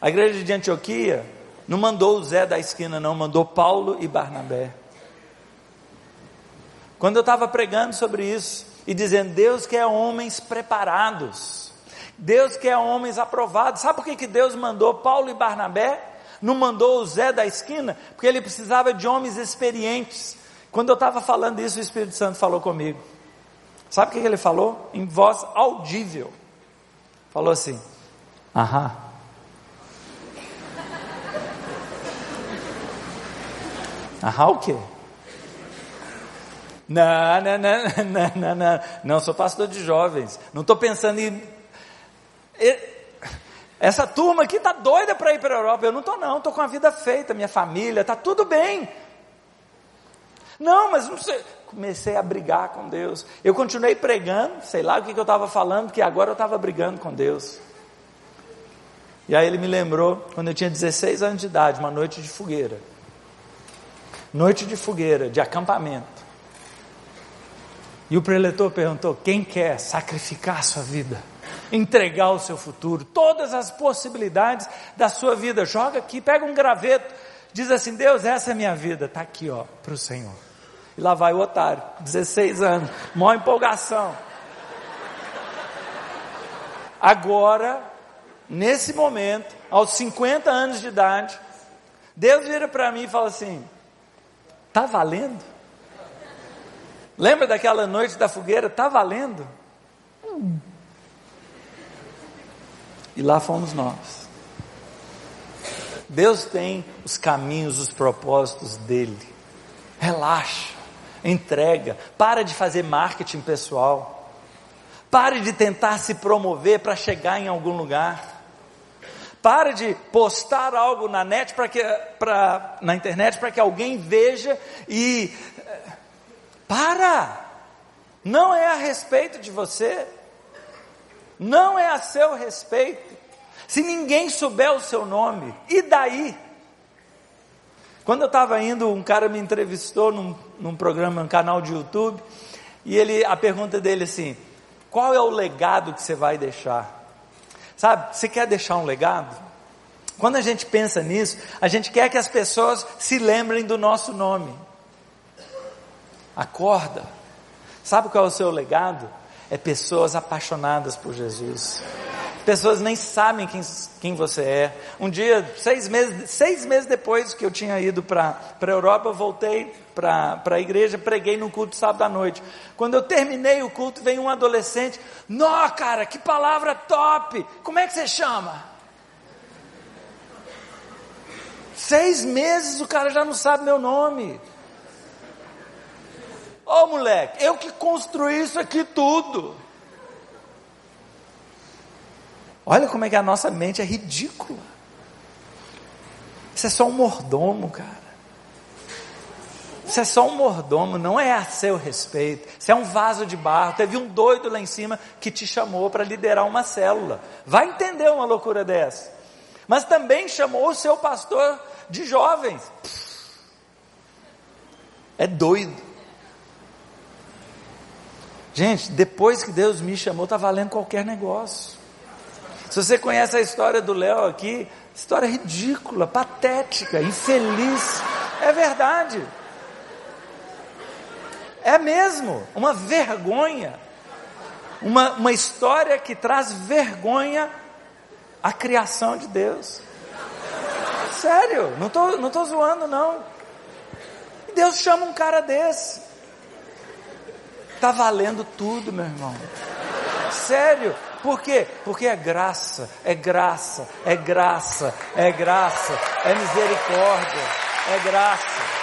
[SPEAKER 1] A igreja de Antioquia não mandou o Zé da esquina, não, mandou Paulo e Barnabé. Quando eu estava pregando sobre isso e dizendo, Deus quer homens preparados, Deus quer homens aprovados. Sabe por que, que Deus mandou Paulo e Barnabé? Não mandou o Zé da esquina? Porque ele precisava de homens experientes. Quando eu estava falando isso, o Espírito Santo falou comigo. Sabe o que, que ele falou? Em voz audível. Falou assim: Aham. Ah, o quê? Não, não, não, não, não, não, não, sou pastor de jovens. Não estou pensando em. Essa turma aqui está doida para ir para a Europa. Eu não estou, não, estou com a vida feita, minha família, está tudo bem. Não, mas não sei. Comecei a brigar com Deus. Eu continuei pregando, sei lá o que, que eu estava falando, que agora eu estava brigando com Deus. E aí ele me lembrou, quando eu tinha 16 anos de idade, uma noite de fogueira. Noite de fogueira, de acampamento. E o preletor perguntou: quem quer sacrificar a sua vida? Entregar o seu futuro, todas as possibilidades da sua vida. Joga aqui, pega um graveto, diz assim: Deus, essa é a minha vida, está aqui, ó, para o Senhor. E lá vai o otário, 16 anos, maior empolgação. Agora, nesse momento, aos 50 anos de idade, Deus vira para mim e fala assim: Tá valendo? Lembra daquela noite da fogueira? Tá valendo? E lá fomos nós. Deus tem os caminhos, os propósitos dele. Relaxa, entrega, para de fazer marketing pessoal. Pare de tentar se promover para chegar em algum lugar. Pare de postar algo na net para que pra, na internet para que alguém veja e eh, para. Não é a respeito de você. Não é a seu respeito. Se ninguém souber o seu nome, e daí? Quando eu estava indo, um cara me entrevistou num, num programa, num canal de YouTube, e ele, a pergunta dele assim: qual é o legado que você vai deixar? Sabe, você quer deixar um legado? Quando a gente pensa nisso, a gente quer que as pessoas se lembrem do nosso nome. Acorda. Sabe qual é o seu legado? É pessoas apaixonadas por Jesus. Pessoas nem sabem quem, quem você é. Um dia, seis meses, seis meses depois que eu tinha ido para a Europa, eu voltei para a igreja, preguei no culto sábado à noite. Quando eu terminei o culto, veio um adolescente. Nó, cara, que palavra top! Como é que você chama? Seis meses o cara já não sabe meu nome. Ô moleque, eu que construí isso aqui tudo. Olha como é que a nossa mente é ridícula. Isso é só um mordomo, cara. Isso é só um mordomo, não é a seu respeito. Isso é um vaso de barro. Teve um doido lá em cima que te chamou para liderar uma célula. Vai entender uma loucura dessa. Mas também chamou o seu pastor de jovens. É doido. Gente, depois que Deus me chamou, está valendo qualquer negócio. Se você conhece a história do Léo aqui, história ridícula, patética, infeliz. É verdade. É mesmo, uma vergonha. Uma, uma história que traz vergonha à criação de Deus. Sério, não estou não tô zoando não. Deus chama um cara desse. Está valendo tudo, meu irmão. Sério, por quê? Porque é graça, é graça, é graça, é graça, é misericórdia, é graça.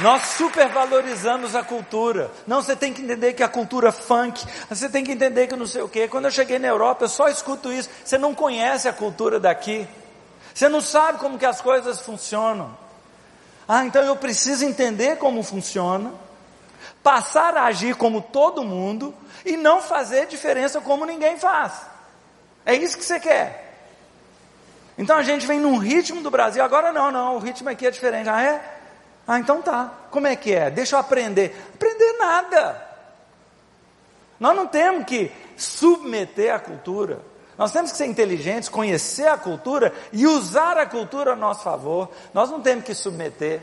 [SPEAKER 1] Nós supervalorizamos a cultura. Não, você tem que entender que a cultura funk, você tem que entender que não sei o quê. Quando eu cheguei na Europa, eu só escuto isso. Você não conhece a cultura daqui. Você não sabe como que as coisas funcionam. Ah, então eu preciso entender como funciona, passar a agir como todo mundo e não fazer diferença como ninguém faz. É isso que você quer. Então a gente vem num ritmo do Brasil, agora não, não, o ritmo aqui é diferente. Ah, é? Ah, então tá. Como é que é? Deixa eu aprender. Aprender nada. Nós não temos que submeter a cultura. Nós temos que ser inteligentes, conhecer a cultura e usar a cultura a nosso favor. Nós não temos que submeter.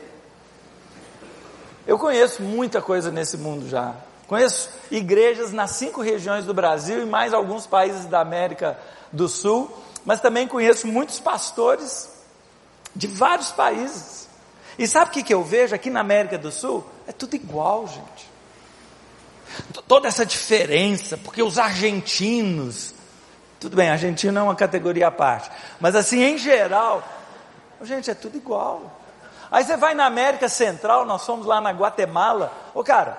[SPEAKER 1] Eu conheço muita coisa nesse mundo já. Conheço igrejas nas cinco regiões do Brasil e mais alguns países da América do Sul, mas também conheço muitos pastores de vários países. E sabe o que, eu vejo aqui na América do Sul? É tudo igual, gente. Toda essa diferença, porque os argentinos, tudo bem, argentino é uma categoria à parte, mas assim, em geral, gente, é tudo igual. Aí você vai na América Central, nós fomos lá na Guatemala, ô cara,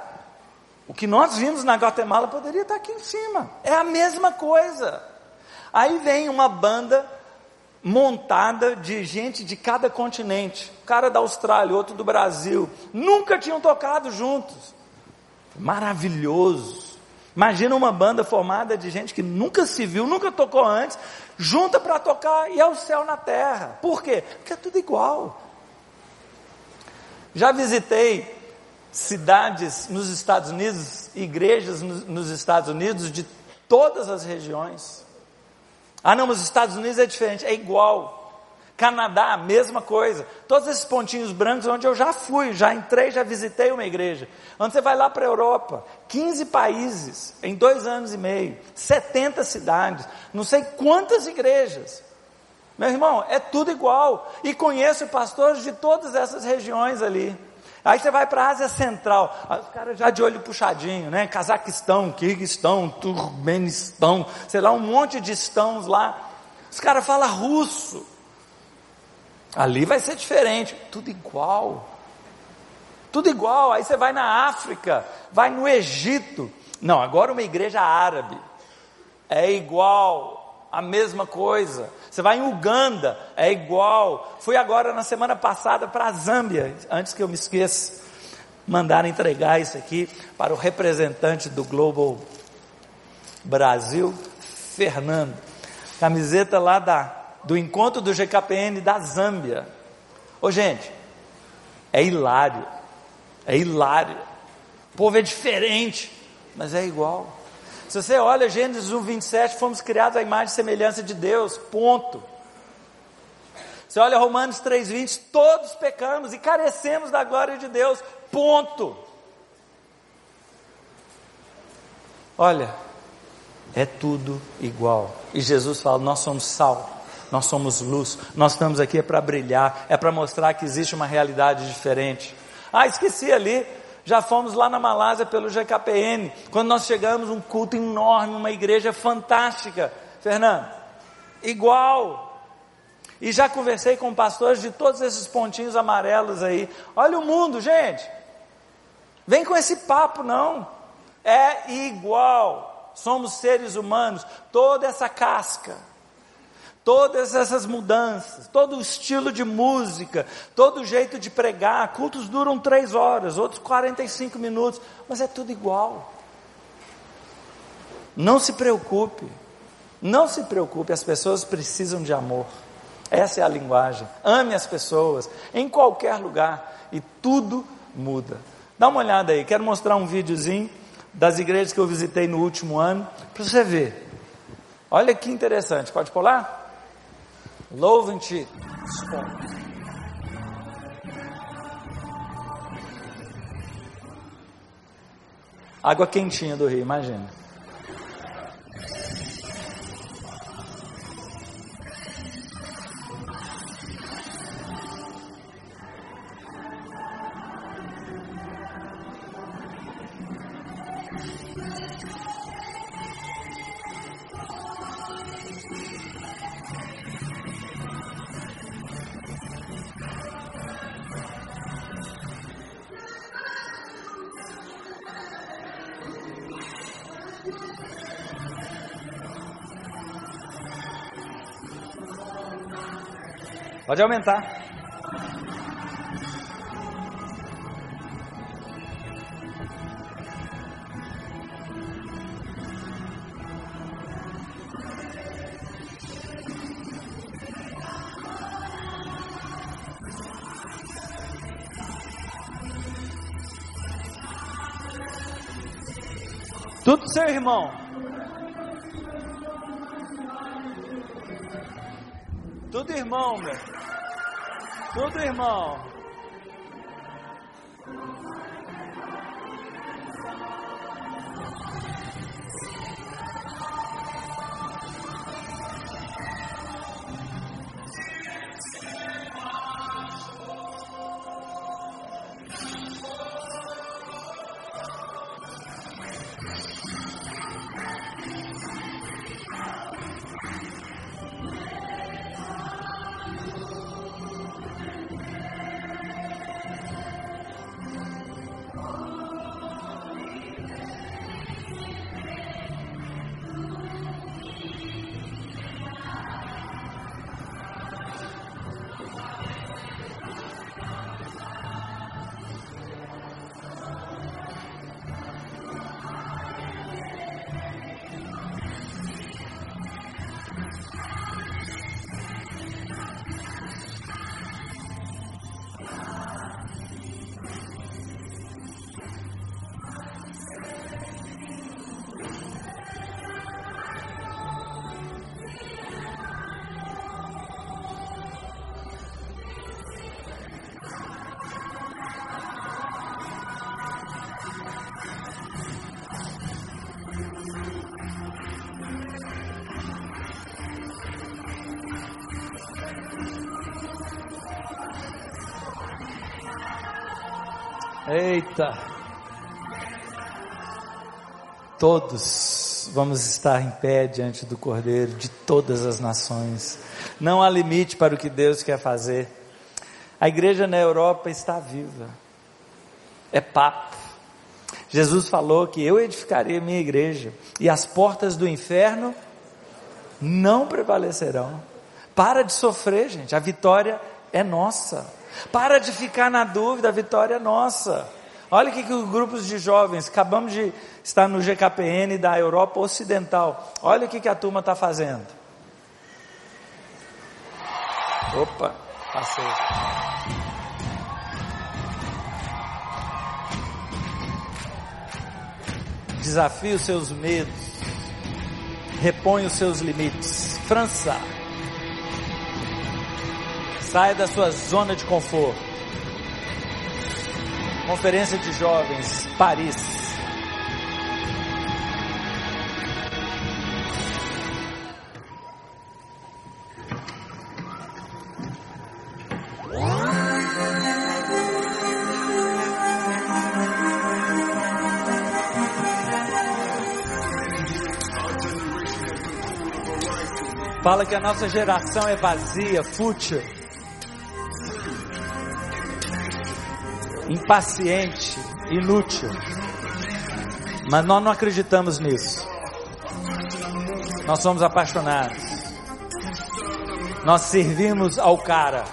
[SPEAKER 1] o que nós vimos na Guatemala poderia estar aqui em cima, é a mesma coisa. Aí vem uma banda montada de gente de cada continente. Um cara da Austrália, outro do Brasil. Nunca tinham tocado juntos. Maravilhoso. Imagina uma banda formada de gente que nunca se viu, nunca tocou antes, junta para tocar e é o céu na terra. Por quê? Porque é tudo igual. Já visitei cidades nos Estados Unidos, igrejas nos Estados Unidos de todas as regiões. Ah, não, mas os Estados Unidos é diferente, é igual. Canadá, mesma coisa. Todos esses pontinhos brancos onde eu já fui, já entrei, já visitei uma igreja. Onde você vai lá para a Europa, 15 países em dois anos e meio, 70 cidades, não sei quantas igrejas. Meu irmão, é tudo igual. E conheço pastores de todas essas regiões ali. Aí você vai para a Ásia Central, os caras já de olho puxadinho, né? Cazaquistão, Kirguistão, Turmenistão, sei lá, um monte de estãos lá. Os caras falam russo. Ali vai ser diferente, tudo igual. Tudo igual. Aí você vai na África, vai no Egito. Não, agora uma igreja árabe. É igual, a mesma coisa. Você vai em Uganda, é igual. Fui agora na semana passada para a Zâmbia, antes que eu me esqueça, mandar entregar isso aqui para o representante do Global Brasil, Fernando. Camiseta lá da, do encontro do GKPN da Zâmbia. Ô gente, é hilário. É hilário. O povo é diferente, mas é igual. Se você olha Gênesis 1, 27, fomos criados à imagem e semelhança de Deus, ponto. Você olha Romanos 3, 20, todos pecamos e carecemos da glória de Deus, ponto. Olha, é tudo igual. E Jesus fala: nós somos sal, nós somos luz, nós estamos aqui é para brilhar, é para mostrar que existe uma realidade diferente. Ah, esqueci ali, já fomos lá na Malásia pelo GKPN. Quando nós chegamos, um culto enorme, uma igreja fantástica. Fernando, igual. E já conversei com pastores de todos esses pontinhos amarelos aí. Olha o mundo, gente. Vem com esse papo, não. É igual. Somos seres humanos. Toda essa casca todas essas mudanças, todo o estilo de música, todo o jeito de pregar. Cultos duram três horas, outros 45 minutos, mas é tudo igual. Não se preocupe, não se preocupe, as pessoas precisam de amor. Essa é a linguagem. Ame as pessoas em qualquer lugar e tudo muda. Dá uma olhada aí, quero mostrar um videozinho das igrejas que eu visitei no último ano, para você ver. Olha que interessante, pode pular? Louvem-te. Água quentinha do rio, imagina. Pode aumentar. Tudo seu irmão. Tudo irmão, meu. Tudo, irmão. Eita! Todos vamos estar em pé diante do Cordeiro de todas as nações. Não há limite para o que Deus quer fazer. A igreja na Europa está viva. É papo. Jesus falou que eu edificaria minha igreja e as portas do inferno não prevalecerão. Para de sofrer, gente. A vitória é nossa. Para de ficar na dúvida, a vitória é nossa. Olha o que, os grupos de jovens, acabamos de estar no GKPN da Europa Ocidental. Olha o que, que a turma está fazendo. Opa, passei. Desafie os seus medos. Repõe os seus limites. França. Saia da sua zona de conforto. Conferência de Jovens, Paris. Fala que a nossa geração é vazia, fútil. Impaciente, inútil. Mas nós não acreditamos nisso. Nós somos apaixonados. Nós servimos ao cara.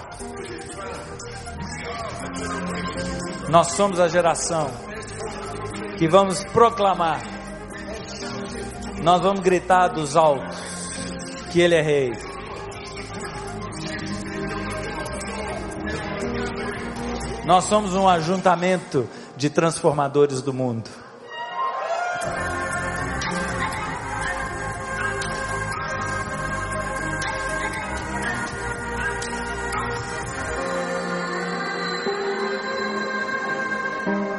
[SPEAKER 1] Nós somos a geração que vamos proclamar. Nós vamos gritar dos altos que Ele é Rei. Nós somos um ajuntamento de transformadores do mundo.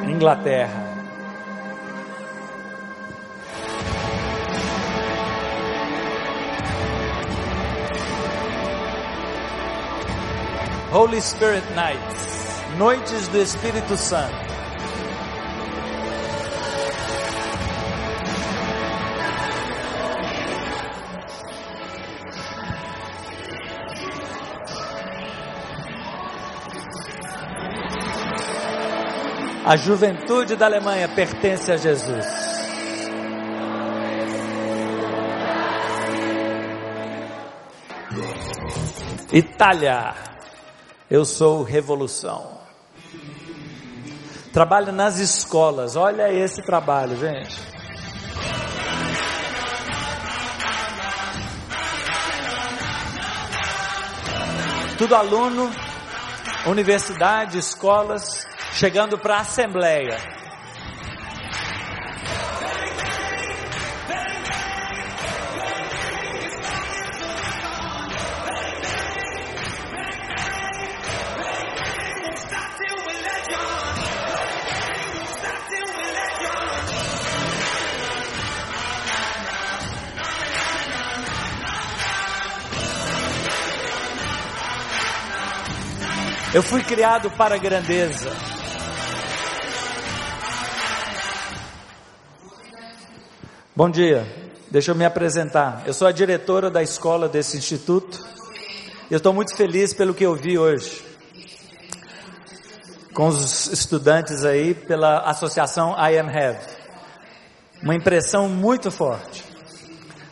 [SPEAKER 1] Inglaterra. Holy Spirit Nights. Noites do Espírito Santo. A juventude da Alemanha pertence a Jesus. Itália, eu sou revolução. Trabalha nas escolas. Olha esse trabalho, gente. Tudo aluno, universidade, escolas, chegando para a assembleia. Eu fui criado para a grandeza. Bom dia, deixa eu me apresentar. Eu sou a diretora da escola desse instituto. Eu estou muito feliz pelo que eu vi hoje. Com os estudantes aí pela associação I Am Have. Uma impressão muito forte.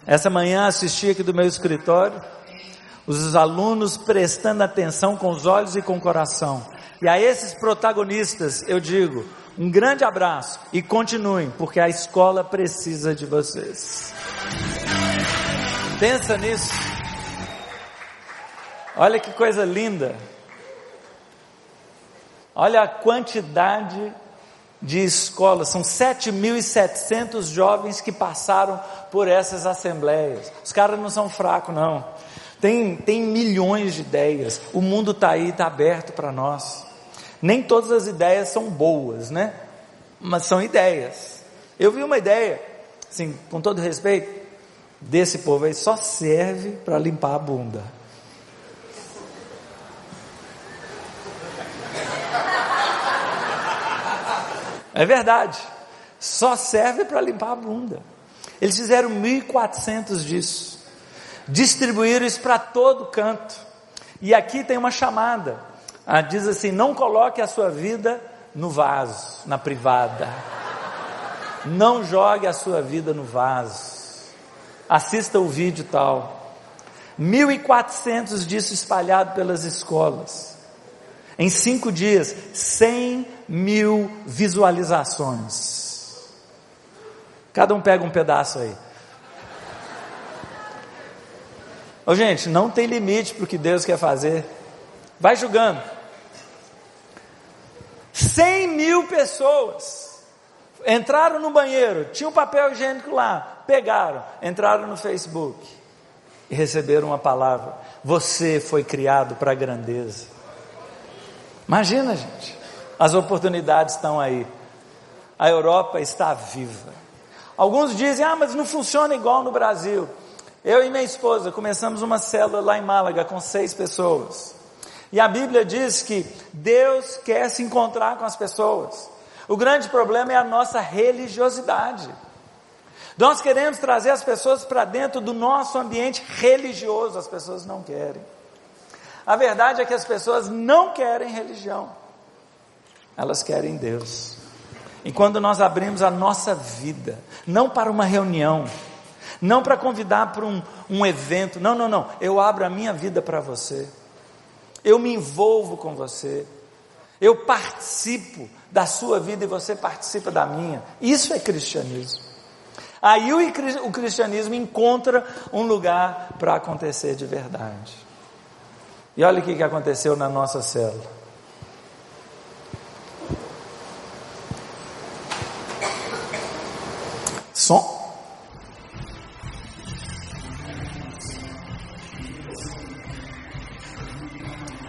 [SPEAKER 1] Essa manhã assisti aqui do meu escritório os alunos prestando atenção com os olhos e com o coração. E a esses protagonistas eu digo, um grande abraço e continuem, porque a escola precisa de vocês. Pensa nisso. Olha que coisa linda. Olha a quantidade de escolas, são 7.700 jovens que passaram por essas assembleias. Os caras não são fracos, não. Tem, tem milhões de ideias. O mundo está aí, está aberto para nós. Nem todas as ideias são boas, né? Mas são ideias. Eu vi uma ideia, assim, com todo respeito, desse povo aí só serve para limpar a bunda. É verdade. Só serve para limpar a bunda. Eles fizeram 1.400 disso. Distribuíram isso para todo canto. E aqui tem uma chamada. Ah, diz assim: não coloque a sua vida no vaso, na privada. Não jogue a sua vida no vaso. Assista o vídeo tal. 1.400 disso espalhado pelas escolas. Em cinco dias, 100 mil visualizações. Cada um pega um pedaço aí. Ô, gente, não tem limite para o que Deus quer fazer. Vai julgando. 100 mil pessoas entraram no banheiro, tinha um papel higiênico lá, pegaram, entraram no Facebook e receberam uma palavra: Você foi criado para a grandeza. Imagina, gente, as oportunidades estão aí. A Europa está viva. Alguns dizem: Ah, mas não funciona igual no Brasil. Eu e minha esposa começamos uma célula lá em Málaga com seis pessoas. E a Bíblia diz que Deus quer se encontrar com as pessoas. O grande problema é a nossa religiosidade. Nós queremos trazer as pessoas para dentro do nosso ambiente religioso, as pessoas não querem. A verdade é que as pessoas não querem religião, elas querem Deus. E quando nós abrimos a nossa vida, não para uma reunião, não para convidar para um, um evento, não, não, não. Eu abro a minha vida para você, eu me envolvo com você, eu participo da sua vida e você participa da minha. Isso é cristianismo. Aí o, o cristianismo encontra um lugar para acontecer de verdade. E olha o que aconteceu na nossa célula. Som.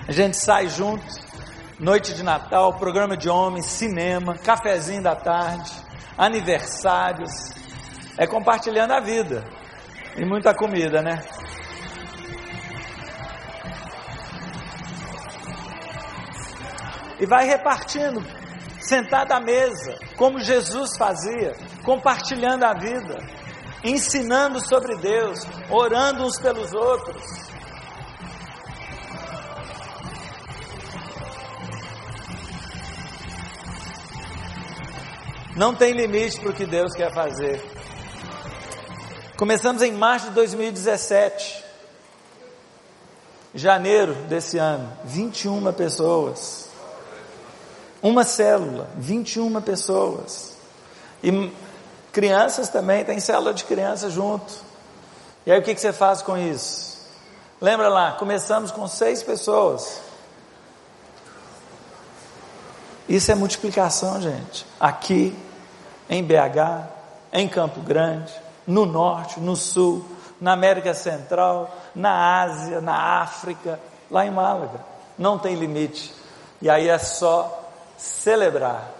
[SPEAKER 1] A gente sai junto, noite de Natal, programa de homens, cinema, cafezinho da tarde, aniversários. É compartilhando a vida. E muita comida, né? E vai repartindo, sentado à mesa, como Jesus fazia, compartilhando a vida, ensinando sobre Deus, orando uns pelos outros. Não tem limite para o que Deus quer fazer. Começamos em março de 2017. Janeiro desse ano, 21 pessoas. Uma célula, 21 pessoas. E crianças também, tem célula de crianças junto. E aí o que, que você faz com isso? Lembra lá, começamos com seis pessoas. Isso é multiplicação, gente. Aqui, em BH, em Campo Grande, no Norte, no Sul, na América Central, na Ásia, na África, lá em Málaga. Não tem limite. E aí é só celebrar.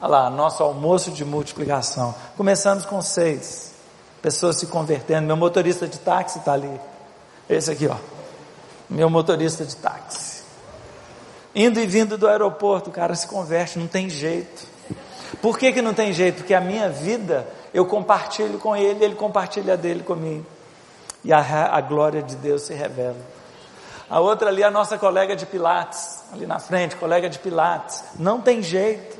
[SPEAKER 1] Olha lá, nosso almoço de multiplicação. Começamos com seis pessoas se convertendo. Meu motorista de táxi está ali. Esse aqui, ó. Meu motorista de táxi. Indo e vindo do aeroporto, o cara se converte, não tem jeito. Por que, que não tem jeito? Porque a minha vida eu compartilho com ele, ele compartilha dele comigo. E a, a glória de Deus se revela. A outra ali, a nossa colega de Pilates, ali na frente, colega de Pilates. Não tem jeito.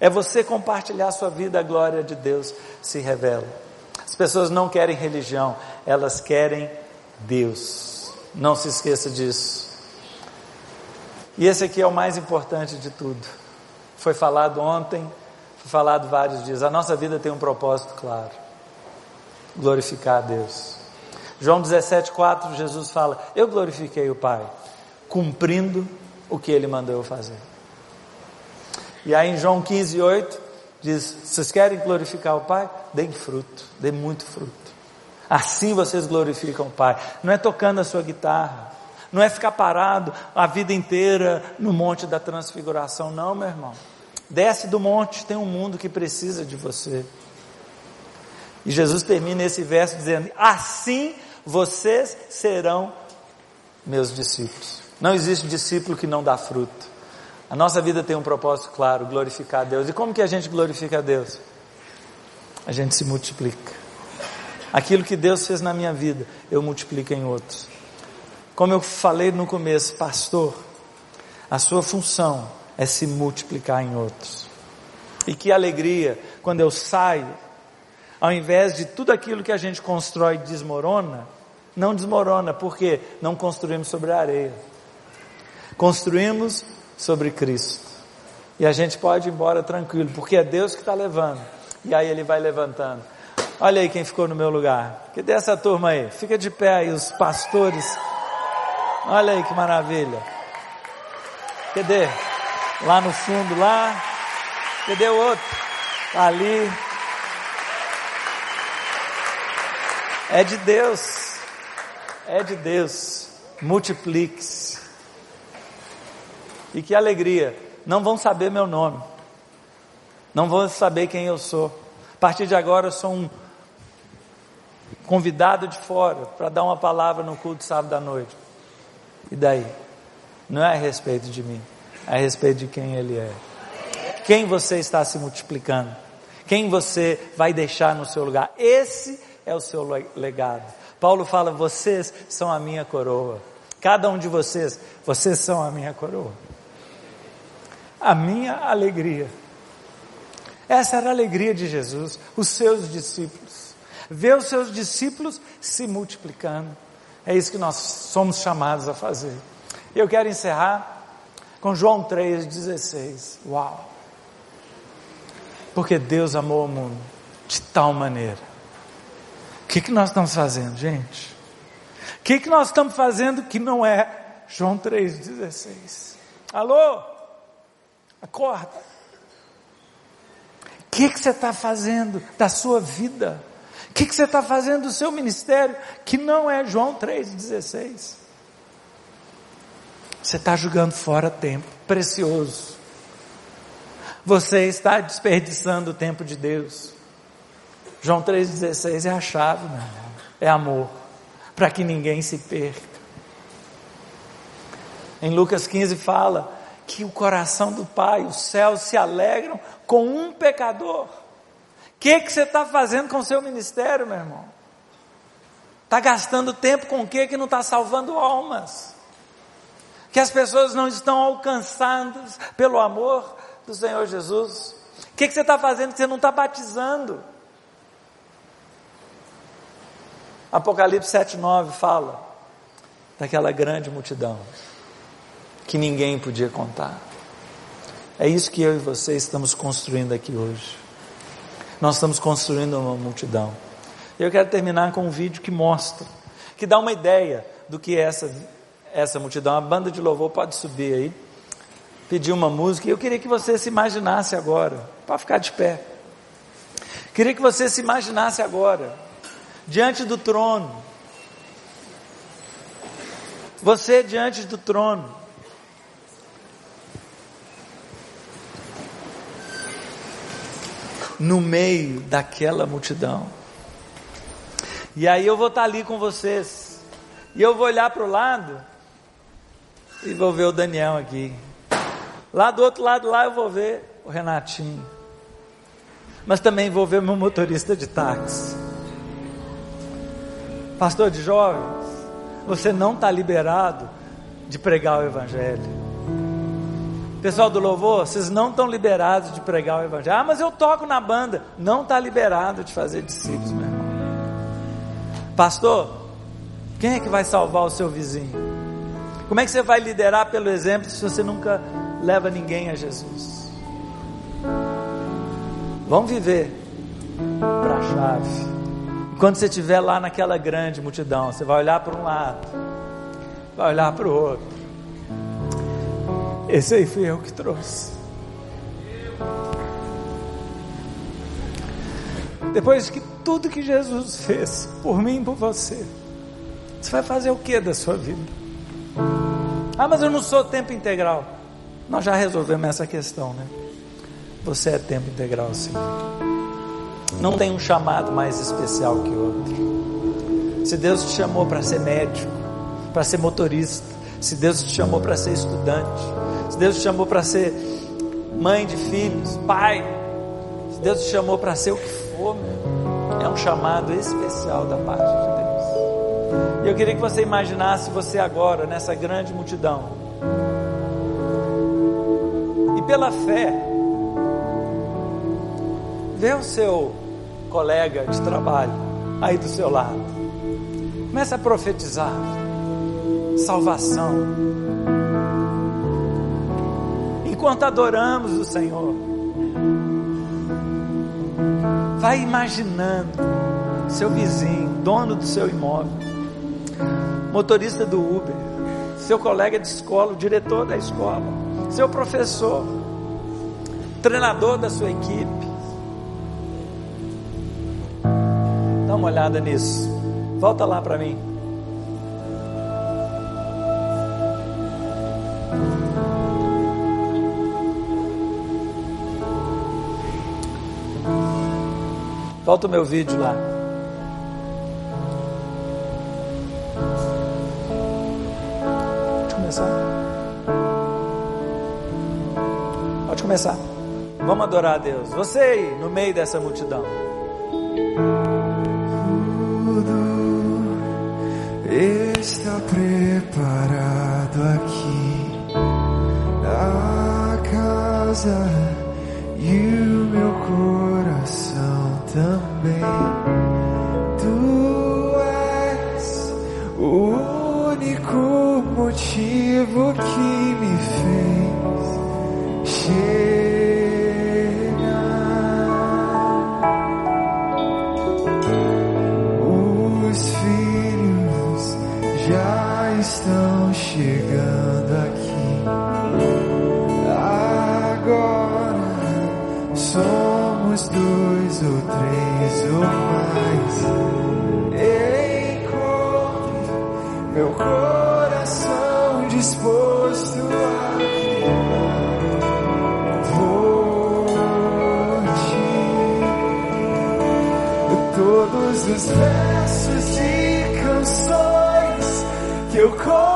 [SPEAKER 1] É você compartilhar a sua vida, a glória de Deus se revela. As pessoas não querem religião, elas querem Deus. Não se esqueça disso. E esse aqui é o mais importante de tudo. Foi falado ontem, foi falado vários dias. A nossa vida tem um propósito claro: glorificar a Deus. João 17,4, Jesus fala: Eu glorifiquei o Pai, cumprindo o que Ele mandou eu fazer. E aí em João 15,8 diz: Vocês querem glorificar o Pai? Deem fruto, deem muito fruto. Assim vocês glorificam o Pai. Não é tocando a sua guitarra, não é ficar parado a vida inteira no monte da transfiguração, não, meu irmão. Desce do monte, tem um mundo que precisa de você. E Jesus termina esse verso dizendo: Assim vocês serão meus discípulos. Não existe discípulo que não dá fruto. A nossa vida tem um propósito claro, glorificar a Deus. E como que a gente glorifica a Deus? A gente se multiplica. Aquilo que Deus fez na minha vida, eu multiplico em outros. Como eu falei no começo, pastor, a sua função é se multiplicar em outros. E que alegria quando eu saio, ao invés de tudo aquilo que a gente constrói desmorona, não desmorona, porque não construímos sobre a areia. Construímos sobre Cristo. E a gente pode ir embora tranquilo, porque é Deus que está levando. E aí ele vai levantando. Olha aí quem ficou no meu lugar. Cadê essa turma aí? Fica de pé aí, os pastores. Olha aí que maravilha. Cadê? Lá no fundo, lá. Cadê o outro? Tá ali. É de Deus. É de Deus. Multiplique-se. E que alegria. Não vão saber meu nome. Não vão saber quem eu sou. A partir de agora eu sou um convidado de fora para dar uma palavra no culto sábado à noite. E daí? Não é a respeito de mim, é a respeito de quem Ele é. Quem você está se multiplicando? Quem você vai deixar no seu lugar? Esse é o seu legado. Paulo fala: vocês são a minha coroa. Cada um de vocês, vocês são a minha coroa. A minha alegria. Essa era a alegria de Jesus, os seus discípulos. Ver os seus discípulos se multiplicando. É isso que nós somos chamados a fazer. E eu quero encerrar com João 3,16. Uau! Porque Deus amou o mundo de tal maneira. O que, que nós estamos fazendo, gente? O que, que nós estamos fazendo que não é João 3,16? Alô? Acorda. O que, que você está fazendo da sua vida? O que, que você está fazendo do seu ministério que não é João 3,16? Você está jogando fora tempo precioso. Você está desperdiçando o tempo de Deus. João 3,16 é a chave, meu irmão. É amor. Para que ninguém se perca. Em Lucas 15 fala que o coração do Pai, os céus se alegram com um pecador. O que, que você está fazendo com o seu ministério, meu irmão? Está gastando tempo com o que que não está salvando almas? Que as pessoas não estão alcançadas pelo amor do Senhor Jesus? O que, que você está fazendo que você não está batizando? Apocalipse 7,9 fala daquela grande multidão que ninguém podia contar. É isso que eu e você estamos construindo aqui hoje. Nós estamos construindo uma multidão. Eu quero terminar com um vídeo que mostra, que dá uma ideia do que é essa, essa multidão. A banda de louvor pode subir aí, pedir uma música. Eu queria que você se imaginasse agora, para ficar de pé. Queria que você se imaginasse agora, diante do trono. Você diante do trono. No meio daquela multidão. E aí eu vou estar ali com vocês. E eu vou olhar para o lado e vou ver o Daniel aqui. Lá do outro lado lá eu vou ver o Renatinho. Mas também vou ver meu motorista de táxi. Pastor de jovens, você não está liberado de pregar o Evangelho. Pessoal do louvor, vocês não estão liberados de pregar o evangelho. Ah, mas eu toco na banda. Não está liberado de fazer discípulos, meu irmão. Pastor, quem é que vai salvar o seu vizinho? Como é que você vai liderar pelo exemplo se você nunca leva ninguém a Jesus? Vamos viver para a chave. quando você estiver lá naquela grande multidão, você vai olhar para um lado, vai olhar para o outro esse aí fui eu que trouxe. Depois que tudo que Jesus fez por mim e por você, você vai fazer o que da sua vida? Ah, mas eu não sou tempo integral. Nós já resolvemos essa questão, né? Você é tempo integral, sim. Não tem um chamado mais especial que outro. Se Deus te chamou para ser médico, para ser motorista, se Deus te chamou para ser estudante, se Deus te chamou para ser mãe de filhos, pai, se Deus te chamou para ser o que for, meu, é um chamado especial da parte de Deus. E eu queria que você imaginasse você agora nessa grande multidão. E pela fé, vê o seu colega de trabalho aí do seu lado. Comece a profetizar salvação. Enquanto adoramos o Senhor, vai imaginando seu vizinho, dono do seu imóvel, motorista do Uber, seu colega de escola, o diretor da escola, seu professor, treinador da sua equipe. Dá uma olhada nisso. Volta lá para mim. Volta o meu vídeo lá. Pode começar. Pode começar. Vamos adorar a Deus. Você aí, no meio dessa multidão.
[SPEAKER 2] Tudo está preparado aqui na casa e o meu coração Tu és o único motivo que me fez chegar. Os filhos já estão chegando coração disposto a por ti todos os versos e canções que eu consegui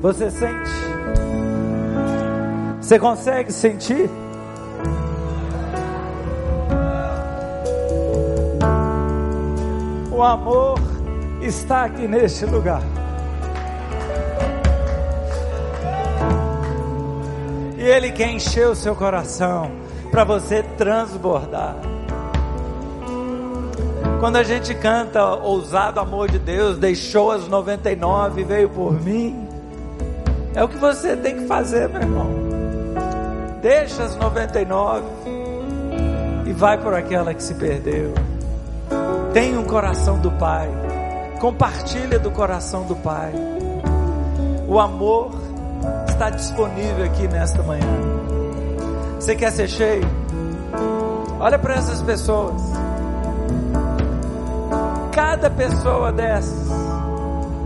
[SPEAKER 1] você sente. Você consegue sentir? O amor está aqui neste lugar. E Ele quer encher o seu coração para você transbordar. Quando a gente canta ousado amor de Deus, deixou as 99 e veio por mim. É o que você tem que fazer, meu irmão. Deixa as 99 e vai por aquela que se perdeu. Tenha um coração do Pai. Compartilha do coração do Pai. O amor está disponível aqui nesta manhã. Você quer ser cheio? Olha para essas pessoas. Cada pessoa dessas,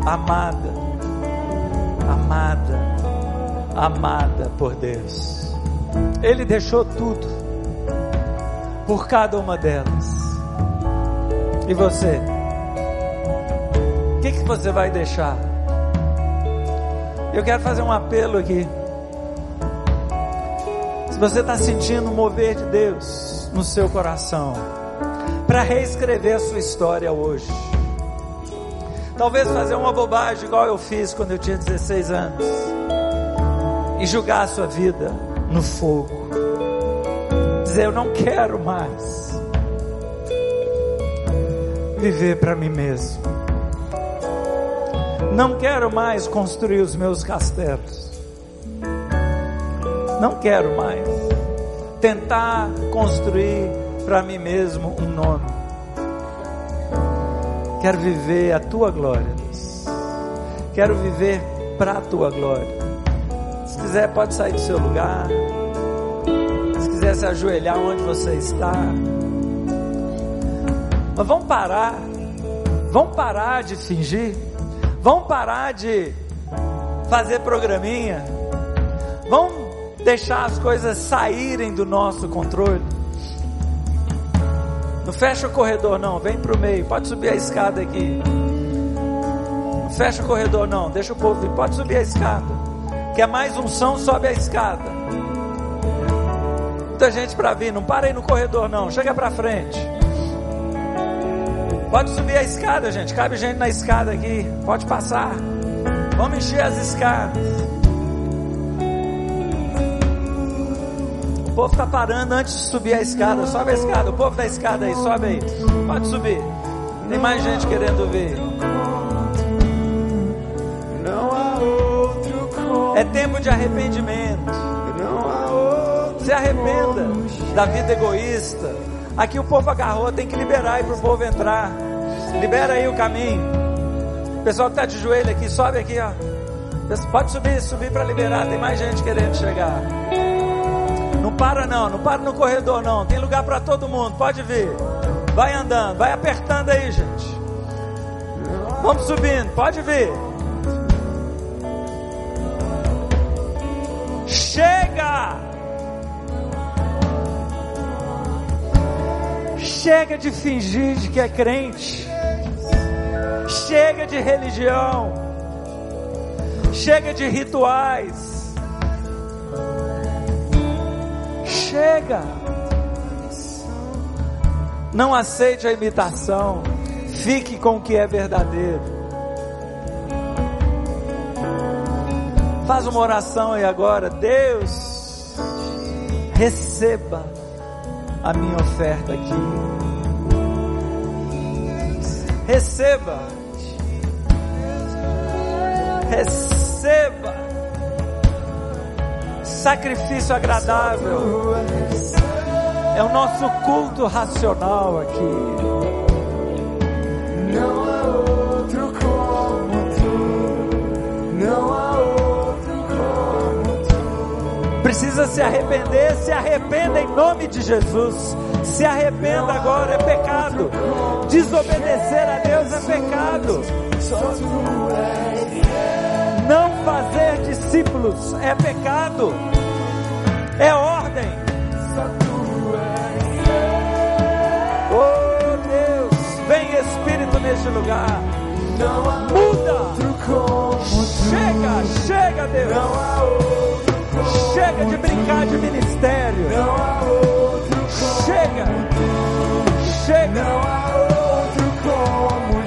[SPEAKER 1] amada, amada, amada por Deus. Ele deixou tudo por cada uma delas. E você? O que, que você vai deixar? Eu quero fazer um apelo aqui. Se você está sentindo o mover de Deus no seu coração, para reescrever a sua história hoje, talvez fazer uma bobagem igual eu fiz quando eu tinha 16 anos e julgar a sua vida no fogo, dizer: Eu não quero mais viver para mim mesmo. Não quero mais construir os meus castelos. Não quero mais tentar construir para mim mesmo um nome. Quero viver a tua glória, Deus. Quero viver para a tua glória. Se quiser, pode sair do seu lugar. Se quiser se ajoelhar onde você está. Mas vamos parar. Vamos parar de fingir. Vamos parar de fazer programinha. Vamos deixar as coisas saírem do nosso controle. Não fecha o corredor não, vem pro meio. Pode subir a escada aqui. Fecha o corredor não, deixa o povo vir. Pode subir a escada. Quer mais unção, sobe a escada. Muita gente para vir, não para aí no corredor não, chega para frente. Pode subir a escada, gente. Cabe gente na escada aqui. Pode passar. Vamos encher as escadas. O povo está parando antes de subir a escada. Sobe a escada. O povo da escada aí, sobe aí. Pode subir. Tem mais gente querendo ver. De arrependimento. Se arrependa da vida egoísta. Aqui o povo agarrou, tem que liberar aí para o povo entrar. Libera aí o caminho. O pessoal que está de joelho aqui, sobe aqui, ó. Pode subir, subir para liberar. Tem mais gente querendo chegar. Não para não, não para no corredor não. Tem lugar para todo mundo. Pode vir. Vai andando, vai apertando aí, gente. Vamos subindo, pode vir. Chega! Chega de fingir de que é crente. Chega de religião. Chega de rituais. Chega. Não aceite a imitação. Fique com o que é verdadeiro. Faz uma oração aí agora. Deus, receba a minha oferta aqui. Receba. Receba. Sacrifício agradável. É o nosso culto racional aqui.
[SPEAKER 2] Não há outro como tu. Não há
[SPEAKER 1] precisa se arrepender, se arrependa em nome de Jesus. Se arrependa agora, é pecado. Desobedecer a Deus é pecado. Não fazer discípulos é pecado. É ordem. Oh Deus, vem Espírito neste lugar. Muda. Chega, chega, Deus. Chega de brincar de ministério. Chega. Chega. Não
[SPEAKER 2] há outro como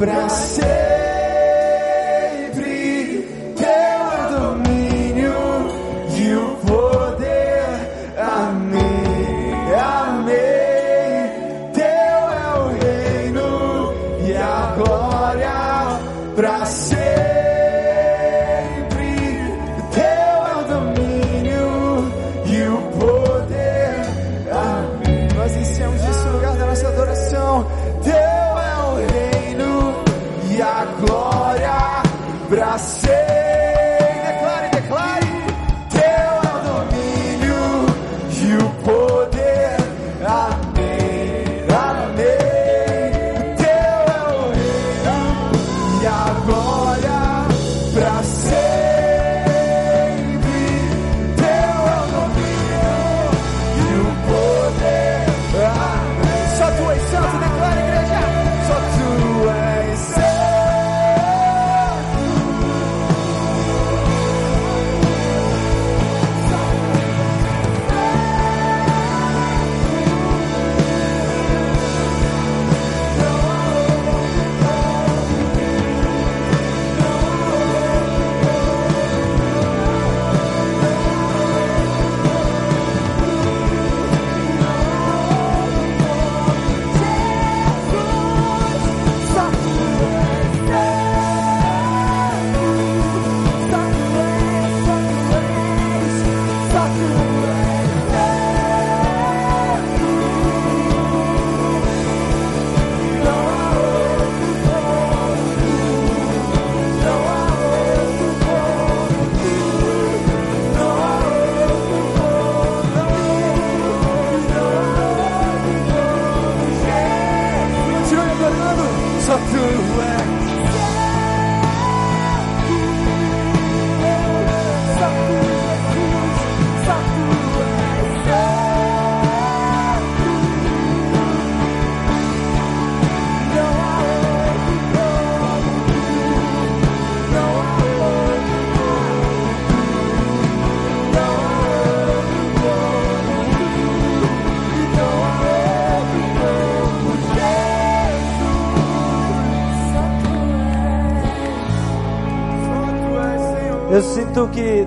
[SPEAKER 1] braço.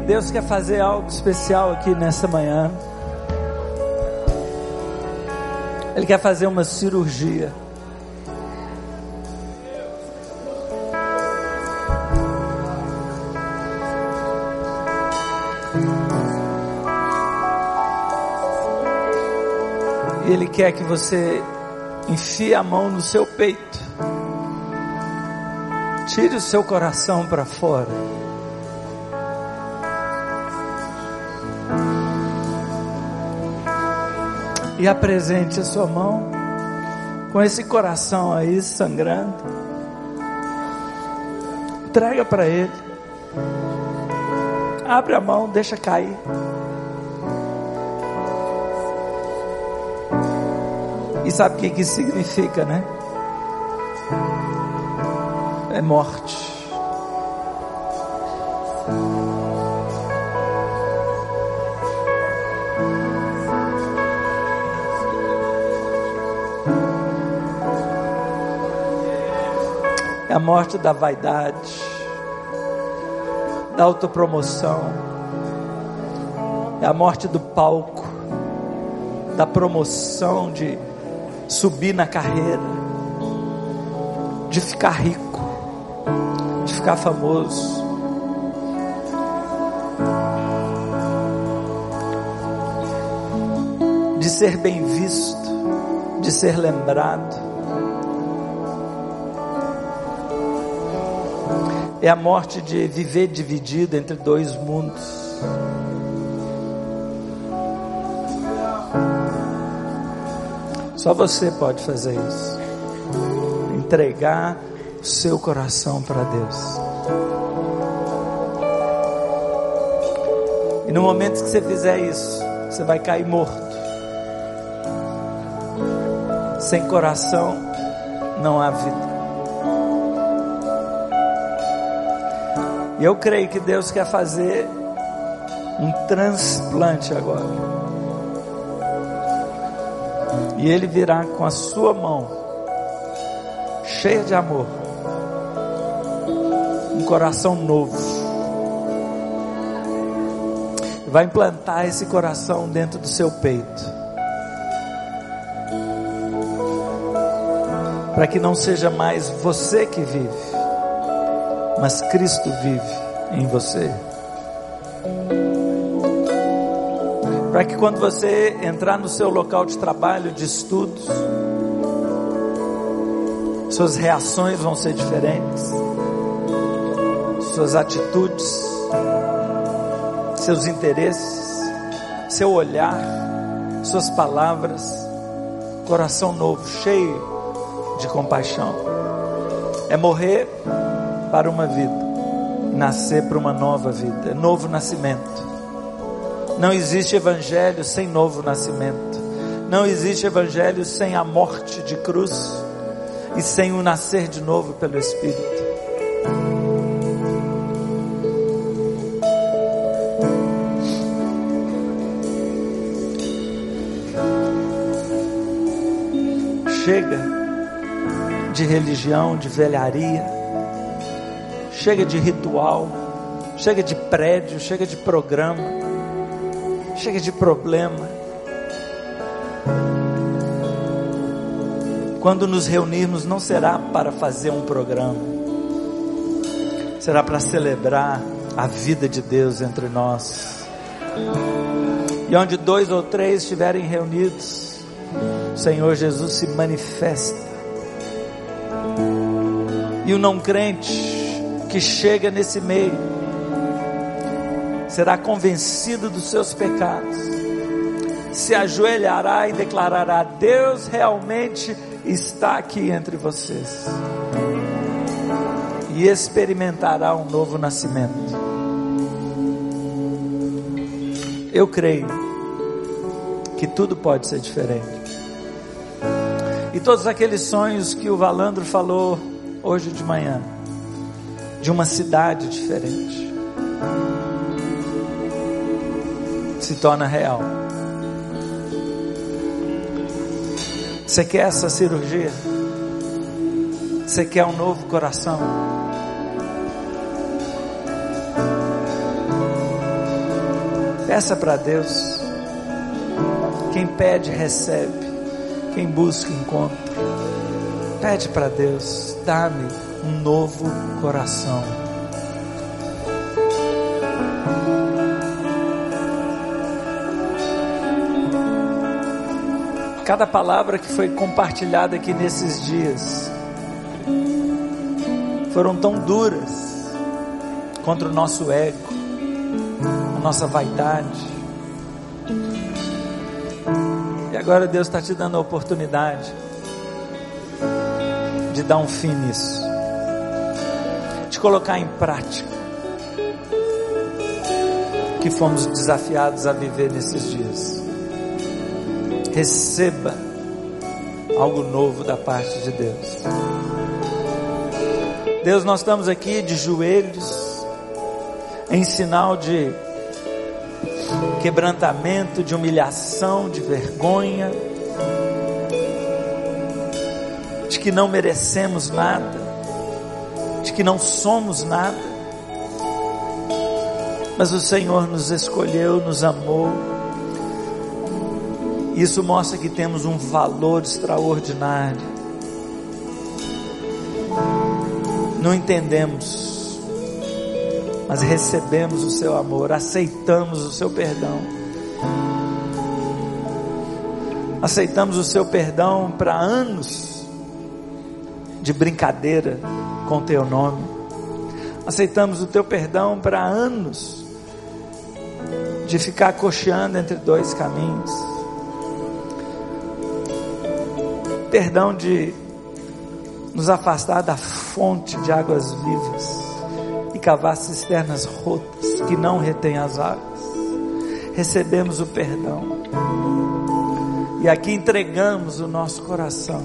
[SPEAKER 1] Deus quer fazer algo especial aqui nessa manhã. Ele quer fazer uma cirurgia. Ele quer que você enfie a mão no seu peito. Tire o seu coração para fora. E apresente a sua mão com esse coração aí sangrando. Entrega para Ele. Abre a mão, deixa cair. E sabe o que, isso significa, né? É morte. Morte da vaidade, da autopromoção, é a morte do palco, da promoção de subir na carreira, de ficar rico, de ficar famoso. De ser bem visto, de ser lembrado. É a morte de viver dividido entre dois mundos. Só você pode fazer isso. Entregar o seu coração para Deus. E no momento que você fizer isso, você vai cair morto. Sem coração não há vida. Eu creio que Deus quer fazer um transplante agora. E Ele virá com a sua mão, cheia de amor, um coração novo. Vai implantar esse coração dentro do seu peito. Para que não seja mais você que vive mas Cristo vive em você. Para que quando você entrar no seu local de trabalho, de estudos, suas reações vão ser diferentes, suas atitudes, seus interesses, seu olhar, suas palavras, coração novo, cheio de compaixão. É morrer para uma vida, nascer para uma nova vida, é novo nascimento. Não existe evangelho sem novo nascimento. Não existe evangelho sem a morte de cruz e sem o nascer de novo pelo Espírito. Chega de religião, de velharia chega de ritual, chega de prédio, chega de programa, chega de problema. Quando nos reunirmos, não será para fazer um programa, será para celebrar a vida de Deus entre nós. E onde dois ou três estiverem reunidos, o Senhor Jesus se manifesta. E o não crente que chega nesse meio será convencido dos seus pecados, se ajoelhará e declarará: Deus realmente está aqui entre vocês. e experimentará um novo nascimento. Eu creio que tudo pode ser diferente. E todos aqueles sonhos que o Valandro falou hoje de manhã, de uma cidade diferente, se torna real. Você quer essa cirurgia? Você quer um novo coração? Peça para Deus. Quem pede, recebe. Quem busca, encontra. Pede para Deus: dá-me um novo coração. Cada palavra que foi compartilhada aqui nesses dias foram tão duras contra o nosso ego, a nossa vaidade. E agora Deus está te dando a oportunidade de dar um fim nisso, colocar em prática que fomos desafiados a viver nesses dias. Receba algo novo da parte de Deus. Deus, nós estamos aqui de joelhos, em sinal de quebrantamento, de humilhação, de vergonha, de que não merecemos nada, que não somos nada, mas o Senhor nos escolheu, nos amou, isso mostra que temos um valor extraordinário. Não entendemos, mas recebemos o seu amor, aceitamos o seu perdão. Aceitamos o seu perdão para anos de brincadeira com teu nome. Aceitamos o teu perdão para anos de ficar cocheando entre dois caminhos. Perdão de nos afastar da fonte de águas vivas e cavar cisternas rotas que não retêm as águas. Recebemos o perdão e aqui entregamos o nosso coração.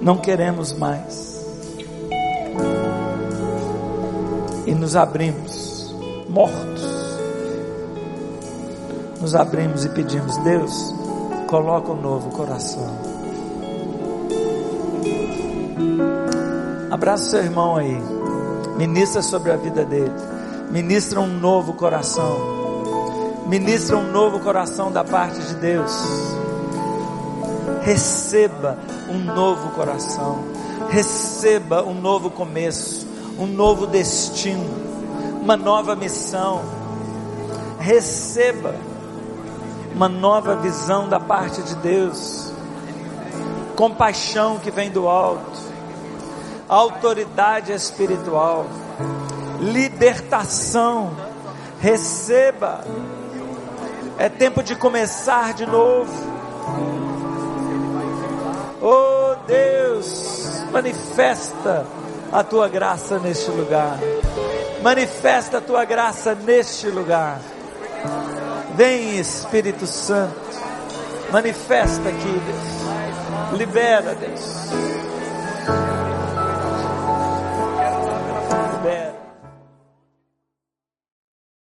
[SPEAKER 1] Não queremos mais. Nos abrimos, mortos. Nos abrimos e pedimos, Deus, coloca um novo coração Abraça seu irmão aí. Ministra sobre a vida dele. Ministra um novo coração. Ministra um novo coração da parte de Deus. Receba um novo coração. Receba um novo começo. Um novo destino. Uma nova missão. Receba uma nova visão da parte de Deus. Compaixão que vem do alto autoridade espiritual, libertação. Receba. É tempo de começar de novo. Oh Deus, manifesta a tua graça neste lugar. Manifesta a tua graça neste lugar. Vem Espírito Santo. Manifesta aqui, Deus. Libera, Deus